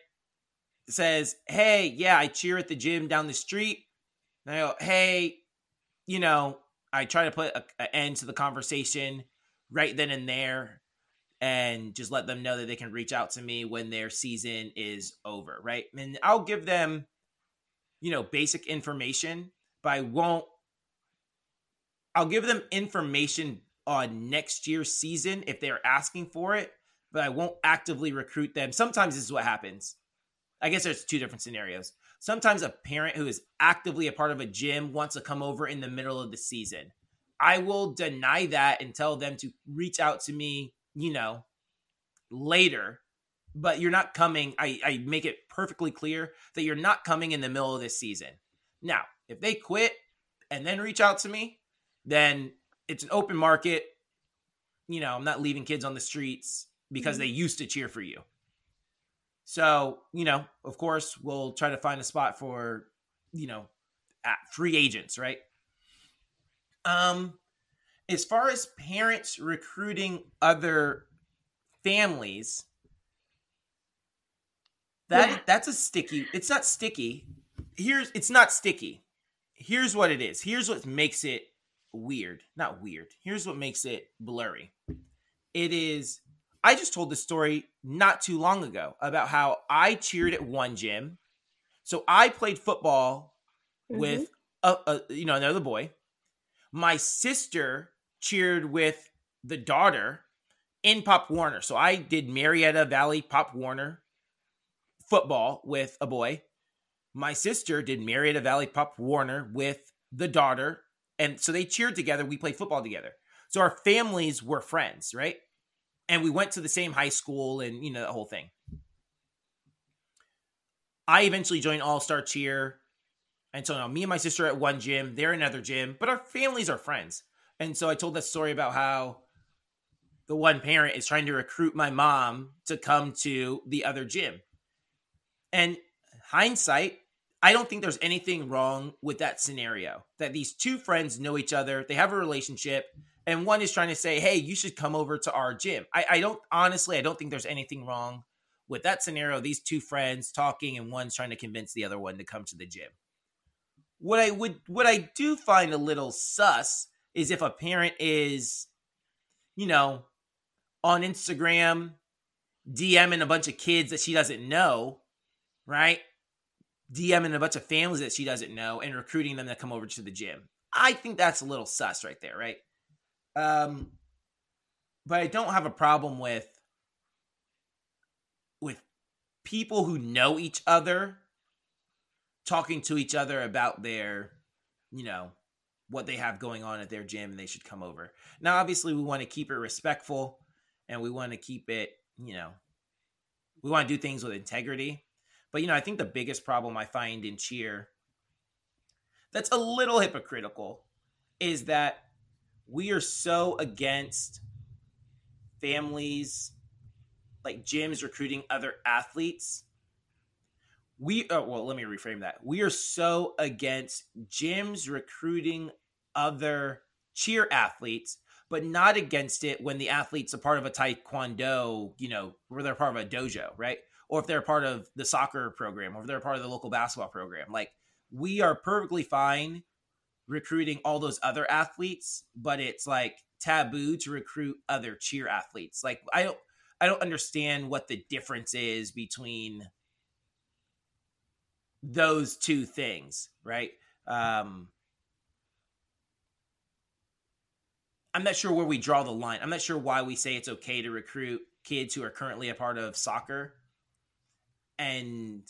says hey yeah i cheer at the gym down the street I go, hey, you know, I try to put a, a end to the conversation right then and there and just let them know that they can reach out to me when their season is over, right? And I'll give them, you know, basic information, but I won't, I'll give them information on next year's season if they're asking for it, but I won't actively recruit them. Sometimes this is what happens. I guess there's two different scenarios. Sometimes a parent who is actively a part of a gym wants to come over in the middle of the season. I will deny that and tell them to reach out to me, you know, later. But you're not coming. I, I make it perfectly clear that you're not coming in the middle of this season. Now, if they quit and then reach out to me, then it's an open market. You know, I'm not leaving kids on the streets because they used to cheer for you. So, you know, of course, we'll try to find a spot for, you know, free agents, right? Um, as far as parents recruiting other families, that Yeah. that's a sticky. It's not sticky. Here's it's not sticky. Here's what it is. Here's what makes it weird. Not weird. Here's what makes it blurry. It is I just told the story not too long ago about how I cheered at one gym. So I played football Mhm. with a, a you know another boy. My sister cheered with the daughter in Pop Warner. So I did Marietta Valley Pop Warner football with a boy. My sister did Marietta Valley Pop Warner with the daughter. And so they cheered together. We played football together. So our families were friends, right? And we went to the same high school and, you know, the whole thing. I eventually joined All Star Cheer. And so now me and my sister are at one gym, they're another gym, but our families are friends. And so I told that story about how the one parent is trying to recruit my mom to come to the other gym. And hindsight, I don't think there's anything wrong with that scenario. That these two friends know each other, they have a relationship, and one is trying to say, hey, you should come over to our gym. I, I don't, honestly, I don't think there's anything wrong with that scenario. These two friends talking, and one's trying to convince the other one to come to the gym. What I would, what I do find a little sus is if a parent is, you know, on Instagram, DMing a bunch of kids that she doesn't know, right? DMing a bunch of families that she doesn't know and recruiting them to come over to the gym. I think that's a little sus right there, right? Um, but I don't have a problem with with people who know each other talking to each other about their, you know, what they have going on at their gym and they should come over. Now, obviously, we want to keep it respectful and we want to keep it, you know, we want to do things with integrity. But, you know, I think the biggest problem I find in cheer that's a little hypocritical is that we are so against families like gyms recruiting other athletes we oh, well let me reframe that. We are so against gyms recruiting other cheer athletes but not against it when the athlete's a part of a taekwondo you know where they're part of a dojo right? Or if they're part of the soccer program or if they're part of the local basketball program. Like we are perfectly fine recruiting all those other athletes but it's like taboo to recruit other cheer athletes. Like i don't i don't understand what the difference is between those two things, right? Um, I'm not sure where we draw the line. I'm not sure why we say it's okay to recruit kids who are currently a part of soccer and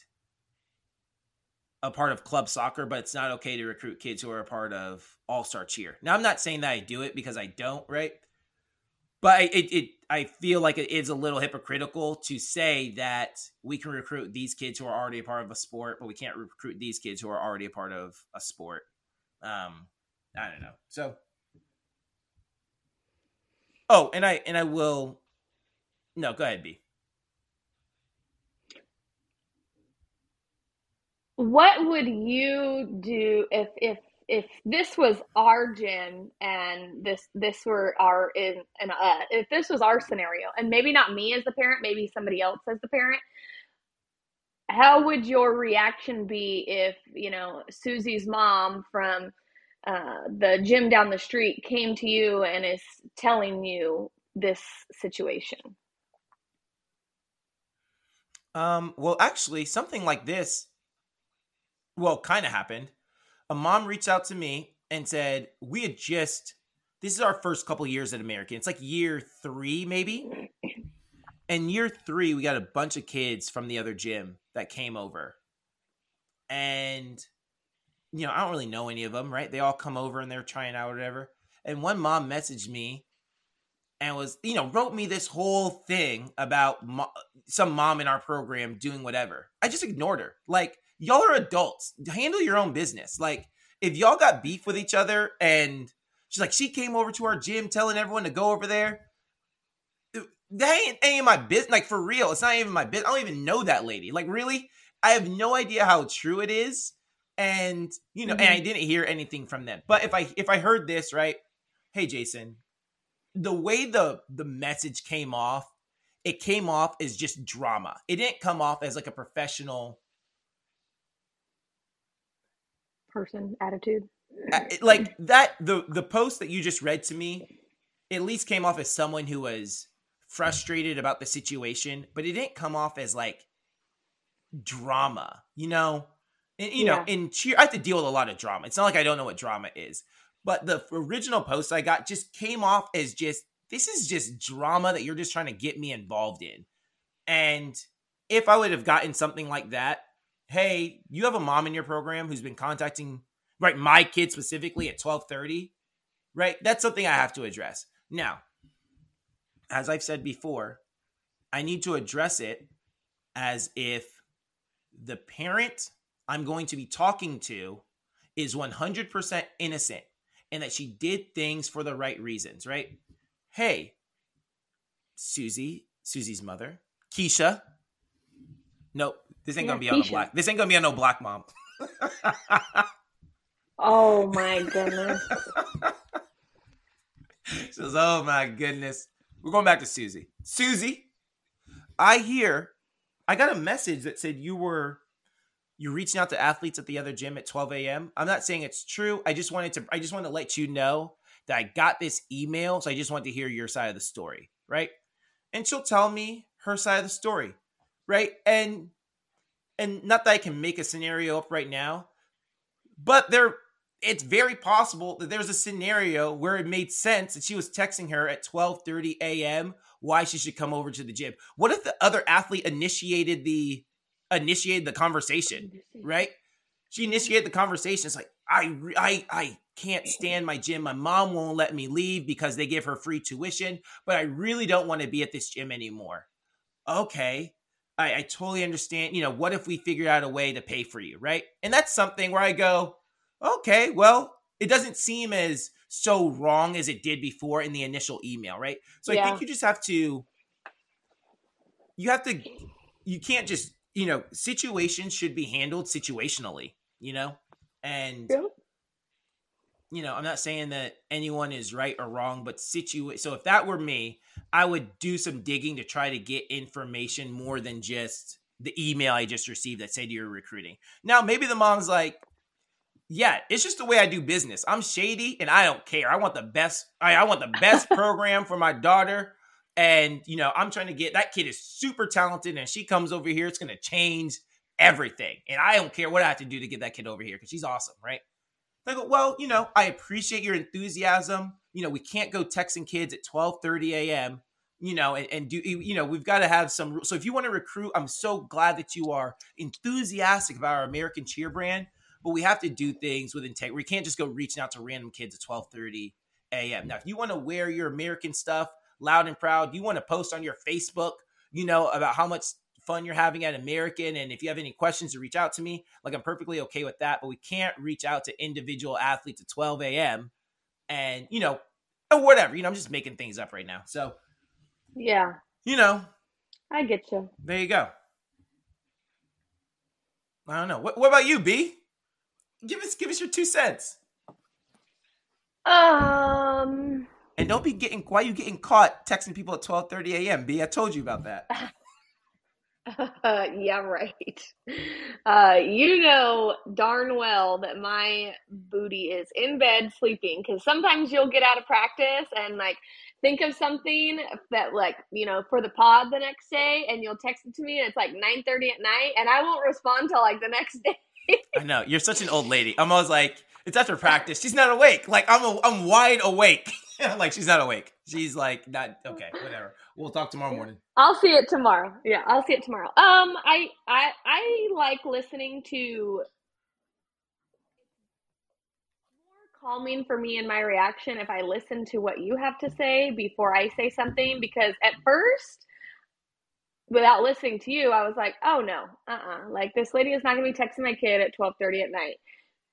a part of club soccer, but it's not okay to recruit kids who are a part of all star cheer. Now, I'm not saying that I do it because I don't, right? But it, it, I feel like it is a little hypocritical to say that we can recruit these kids who are already a part of a sport, but we can't recruit these kids who are already a part of a sport. Um, I don't know. So, oh, and I and I will. No, go ahead, B. What would you do if if if this was our gym and this this were our in and uh, if this was our scenario and maybe not me as the parent, maybe somebody else as the parent, how would your reaction be if you know Susie's mom from uh, the gym down the street came to you and is telling you this situation? Um, well, actually, something like this, well, kind of happened. A mom reached out to me and said, We had just, this is our first couple years at American. It's like year three, maybe. And year three, we got a bunch of kids from the other gym that came over. And, you know, I don't really know any of them, right? They all come over and they're trying out whatever. And one mom messaged me and was, you know, wrote me this whole thing about mo- some mom in our program doing whatever. I just ignored her. Like, y'all are adults. Handle your own business. Like, if y'all got beef with each other and she's like, she came over to our gym telling everyone to go over there. That ain't, ain't my business. Like for real, it's not even my business. I don't even know that lady. Like really, I have no idea how true it is, and you know, mm-hmm. and I didn't hear anything from them. But if I if I heard this right, hey Jason, the way the the message came off, it came off as just drama. It didn't come off as like a professional person attitude. Uh, like that the the post that you just read to me at least came off as someone who was frustrated about the situation, but it didn't come off as like drama, you know? And, you yeah. know, in cheer, I have to deal with a lot of drama. It's not like I don't know what drama is, but the original post I got just came off as just this is just drama that you're just trying to get me involved in. And if I would have gotten something like that, hey, you have a mom in your program who's been contacting right my kid specifically at 12:30, right? That's something I have to address. Now, as I've said before, I need to address it as if the parent I'm going to be talking to is 100% innocent and that she did things for the right reasons, right? Hey, Susie, Susie's mother, Keisha. Nope, this ain't yeah, gonna be on no black. This ain't gonna be on no black mom. oh my goodness. says, "Oh my goodness." We're going back to Susie. Susie, I hear I got a message that said you were you reaching out to athletes at the other gym at 12 a.m. I'm not saying it's true. I just wanted to I just want to let you know that I got this email, so I just want to hear your side of the story, right? And she'll tell me her side of the story, right? And and not that I can make a scenario up right now, but there it's very possible that there's a scenario where it made sense that she was texting her at 12:30 a.m. why she should come over to the gym. What if the other athlete initiated the initiated the conversation, right? She initiated the conversation. It's like I I I can't stand my gym. My mom won't let me leave because they give her free tuition, but I really don't want to be at this gym anymore. Okay. I, I totally understand. You know, what if we figured out a way to pay for you, right? And that's something where I go, okay, well, it doesn't seem as so wrong as it did before in the initial email, right? So yeah. I think you just have to you have to you can't just, you know, situations should be handled situationally, you know? And yeah. You know, I'm not saying that anyone is right or wrong, but situ so if that were me, I would do some digging to try to get information more than just the email I just received that said you're recruiting. Now, maybe the mom's like, yeah, it's just the way I do business. I'm shady and I don't care. I want the best. I, I want the best program for my daughter. And you know, I'm trying to get that kid is super talented, and she comes over here, it's gonna change everything. And I don't care what I have to do to get that kid over here because she's awesome, right? I go, well, you know, I appreciate your enthusiasm. You know, we can't go texting kids at 12 30 a.m. You know, and, and do you know we've got to have some. So if you want to recruit, I'm so glad that you are enthusiastic about our American Cheer brand but we have to do things with integrity. We can't just go reaching out to random kids at 12:30 a.m. Now, if you want to wear your American stuff loud and proud, you want to post on your Facebook, you know, about how much fun you're having at American, and if you have any questions to reach out to me, like I'm perfectly okay with that. But we can't reach out to individual athletes at 12 a.m. and you know, or whatever. You know, I'm just making things up right now. So, yeah, you know, I get you. There you go. I don't know. What, what about you, B? Give us give us your two cents. Um. And don't be getting why are you getting caught texting people at twelve thirty a.m. B, I told you about that. Yeah, right. Uh, you know darn well that my booty is in bed sleeping because sometimes you'll get out of practice and like think of something that like you know for the pod the next day and you'll text it to me and it's like 9 30 at night and i won't respond till like the next day I know you're such an old lady. I'm always like, it's after practice. She's not awake. Like I'm, a, I'm wide awake. like she's not awake. She's like not okay. Whatever. We'll talk tomorrow morning. I'll see it tomorrow. Yeah, I'll see it tomorrow. Um, I, I, I like listening to more calming for me and my reaction if I listen to what you have to say before I say something because at first without listening to you, I was like, oh no, uh uh-uh. uh Like this lady is not gonna be texting my kid at twelve thirty at night.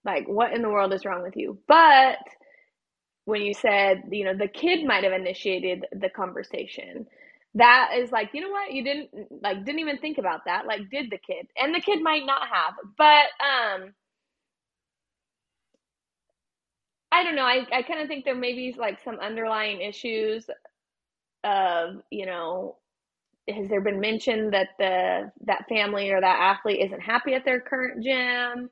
Like, what in the world is wrong with you? But when you said, you know, the kid might have initiated the conversation, that is like, you know what? You didn't like didn't even think about that. Like, did the kid? And the kid might not have. But um I don't know. I, I kind of think there may be like some underlying issues of, you know, has there been mentioned that the that family or that athlete isn't happy at their current gym?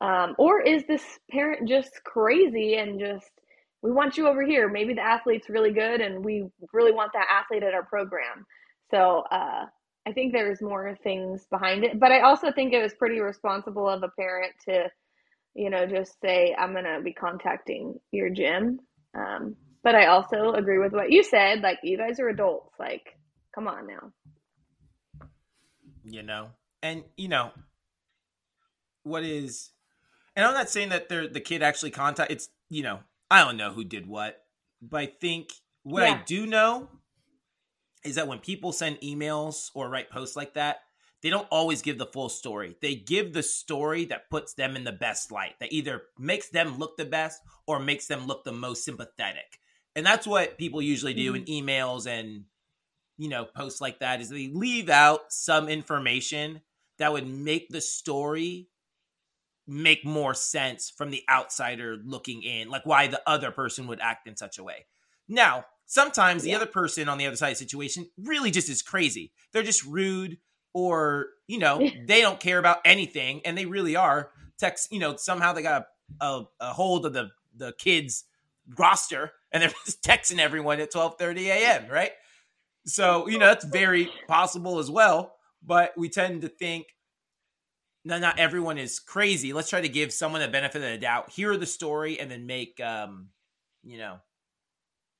Um, or is this parent just crazy and just we want you over here? Maybe the athlete's really good and we really want that athlete at our program. So uh, I think there's more things behind it. But I also think it was pretty responsible of a parent to, you know, just say, I'm going to be contacting your gym. Um, but I also agree with what you said. Like, you guys are adults. Like, come on now. You know, and, you know, what is, and I'm not saying that the kid actually contact, it's, you know, I don't know who did what, but I think what yeah. I do know is that when people send emails or write posts like that, they don't always give the full story. They give the story that puts them in the best light, that either makes them look the best or makes them look the most sympathetic. And that's what people usually do mm-hmm. in emails and you know posts like that is they leave out some information that would make the story make more sense from the outsider looking in, like why the other person would act in such a way. Now, sometimes the other person on the other side of the situation really just is crazy. They're just rude or, you know, they don't care about anything and they really are text, you know, somehow they got a, a, a hold of the the kids roster and they're just texting everyone at 12:30 a.m., right? So, you know, that's very possible as well, but we tend to think no, not everyone is crazy. Let's try to give someone the benefit of the doubt, hear the story, and then make, um, you know,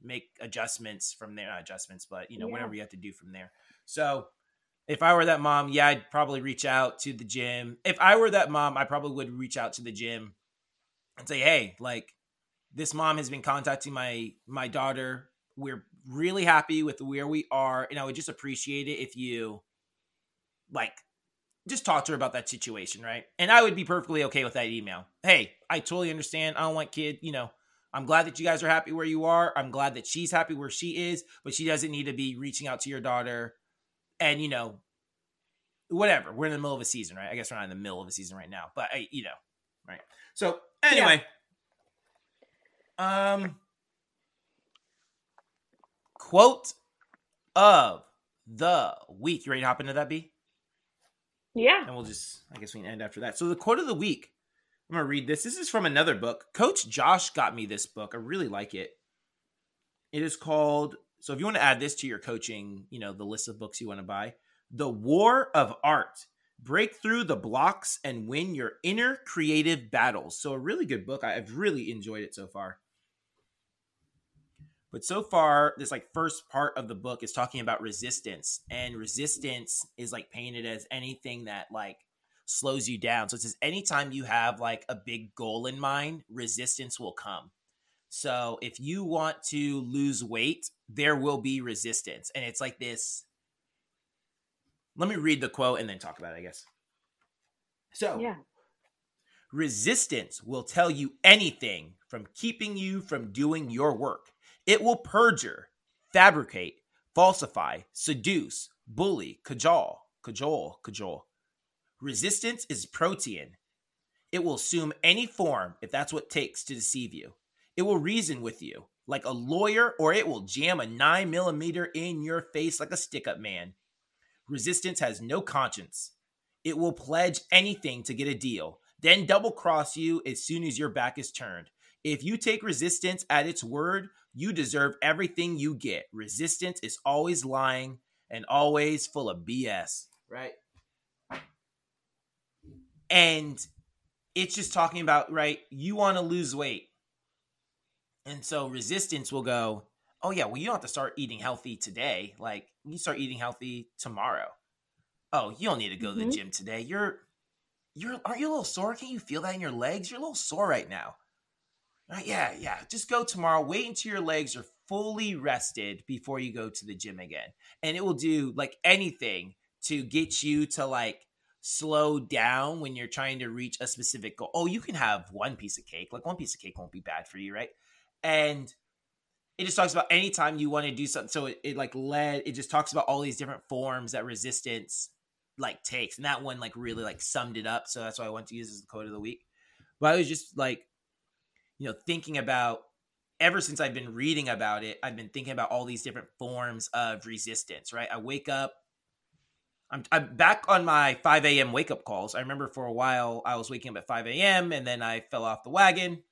make adjustments from there. Not adjustments, but you know, yeah. whatever you have to do from there. So, if I were that mom, yeah, I'd probably reach out to the gym. If I were that mom, I probably would reach out to the gym and say, "Hey, like, this mom has been contacting my my daughter. We're really happy with where we are, and I would just appreciate it if you, like." Just talk to her about that situation, right? And I would be perfectly okay with that email. Hey, I totally understand. I don't want kid, you know, I'm glad that you guys are happy where you are. I'm glad that she's happy where she is, but she doesn't need to be reaching out to your daughter and, you know, whatever. We're in the middle of a season, right? I guess we're not in the middle of a season right now, but I, you know, right. So anyway, yeah. um, quote of the week. You ready to hop into that, B? Yeah. And we'll just, I guess we can end after that. So the quote of the week, I'm going to read this. This is from another book. Coach Josh got me this book. I really like it. It is called, so if you want to add this to your coaching, you know, the list of books you want to buy, The War of Art. Break through the blocks and win your inner creative battles. So a really good book. I've really enjoyed it so far. But so far, this like first part of the book is talking about resistance, and resistance is like painted as anything that like slows you down. So it says anytime you have like a big goal in mind, resistance will come. So if you want to lose weight, there will be resistance. And it's like this. Let me read the quote and then talk about it, I guess. So, yeah. Resistance will tell you anything from keeping you from doing your work. It will perjure, fabricate, falsify, seduce, bully, cajole, cajole, cajole. Resistance is protean. It will assume any form if that's what takes to deceive you. It will reason with you like a lawyer, or it will jam a 9 millimeter in your face like a stick up man. Resistance has no conscience. It will pledge anything to get a deal, then double cross you as soon as your back is turned. If you take resistance at its word, you deserve everything you get. Resistance is always lying and always full of BS, right? And it's just talking about, right? You want to lose weight. And so resistance will go, oh, yeah, well, you don't have to start eating healthy today. Like, you start eating healthy tomorrow. Oh, you don't need to go mm-hmm. to the mm-hmm. gym today. You're, you're, aren't you a little sore? Can you feel that in your legs? You're a little sore right now. Yeah, yeah. Just go tomorrow. Wait until your legs are fully rested before you go to the gym again. And it will do like anything to get you to like slow down when you're trying to reach a specific goal. Oh, you can have one piece of cake. Like one piece of cake won't be bad for you, right? And it just talks about anytime you want to do something. So it, it like led, it just talks about all these different forms that resistance like takes. And that one like really like summed it up. So that's why I want to use as the quote of the week. But I was just like, you know, thinking about ever since I've been reading about it, I've been thinking about all these different forms of resistance, right? I wake up, I'm, I'm back on my 5 a.m. wake up calls. I remember for a while I was waking up at 5 a.m. and then I fell off the wagon,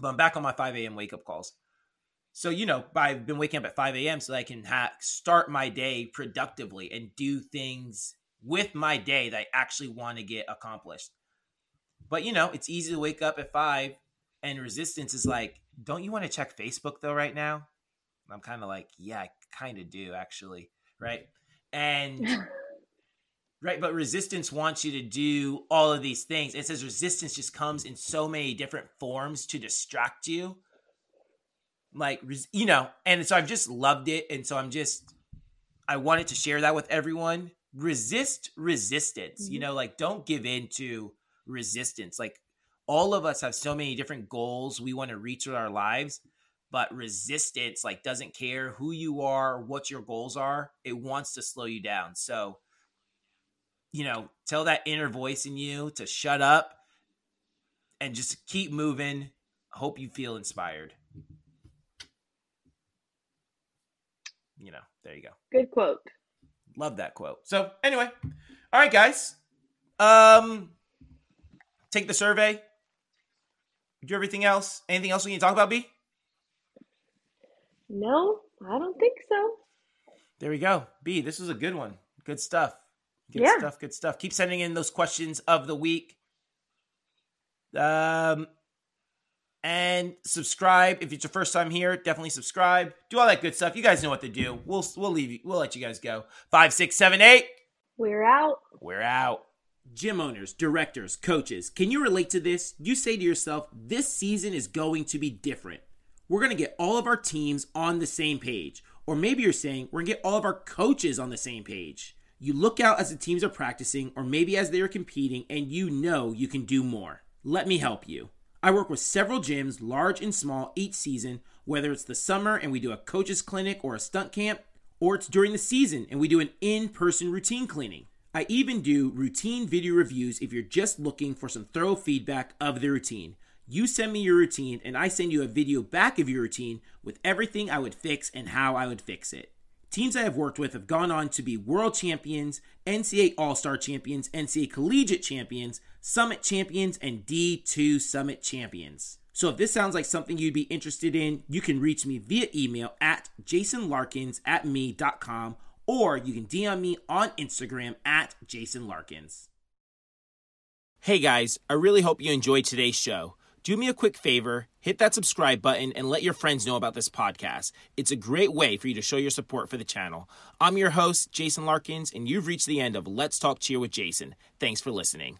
but I'm back on my 5 a.m. wake up calls. So, you know, I've been waking up at 5 a.m. so that I can ha- start my day productively and do things with my day that I actually want to get accomplished. But, you know, it's easy to wake up at 5 and resistance is like, don't you want to check Facebook though right now? And I'm kind of like, yeah, I kind of do actually, right? And right, but resistance wants you to do all of these things. It says resistance just comes in so many different forms to distract you. Like, you know, and so I've just loved it. And so I'm just, I wanted to share that with everyone. Resist resistance, mm-hmm. you know, like don't give in to resistance. Like, all of us have so many different goals we want to reach with our lives but resistance like doesn't care who you are what your goals are it wants to slow you down. So you know tell that inner voice in you to shut up and just keep moving. Hope you feel inspired. You know there you go. Good quote. Love that quote. So anyway all right guys. Um take the survey do everything else. Anything else we need to talk about, B? No, I don't think so. There we go. B, this was a good one. Good stuff. Good yeah. stuff. Good stuff. Keep sending in those questions of the week. Um, and subscribe if it's your first time here. Definitely subscribe. Do all that good stuff. You guys know what to do. We'll we'll leave you. We'll let you guys go. Five, six, seven, eight. We're out. We're out. Gym owners, directors, coaches, can you relate to this? You say to yourself, this season is going to be different. We're going to get all of our teams on the same page. Or maybe you're saying, we're going to get all of our coaches on the same page. You look out as the teams are practicing, or maybe as they are competing, and you know you can do more. Let me help you. I work with several gyms, large and small, each season, whether it's the summer and we do a coaches clinic or a stunt camp, or it's during the season and we do an in person routine cleaning. I even do routine video reviews if you're just looking for some thorough feedback of the routine. You send me your routine, and I send you a video back of your routine with everything I would fix and how I would fix it. Teams I have worked with have gone on to be world champions, NCA All Star champions, NCA collegiate champions, summit champions, and D2 summit champions. So if this sounds like something you'd be interested in, you can reach me via email at jasonlarkins at me.com or you can DM me on Instagram at Jason Larkins. Hey guys, I really hope you enjoyed today's show. Do me a quick favor, hit that subscribe button and let your friends know about this podcast. It's a great way for you to show your support for the channel. I'm your host, Jason Larkins, and you've reached the end of Let's Talk Cheer with Jason. Thanks for listening.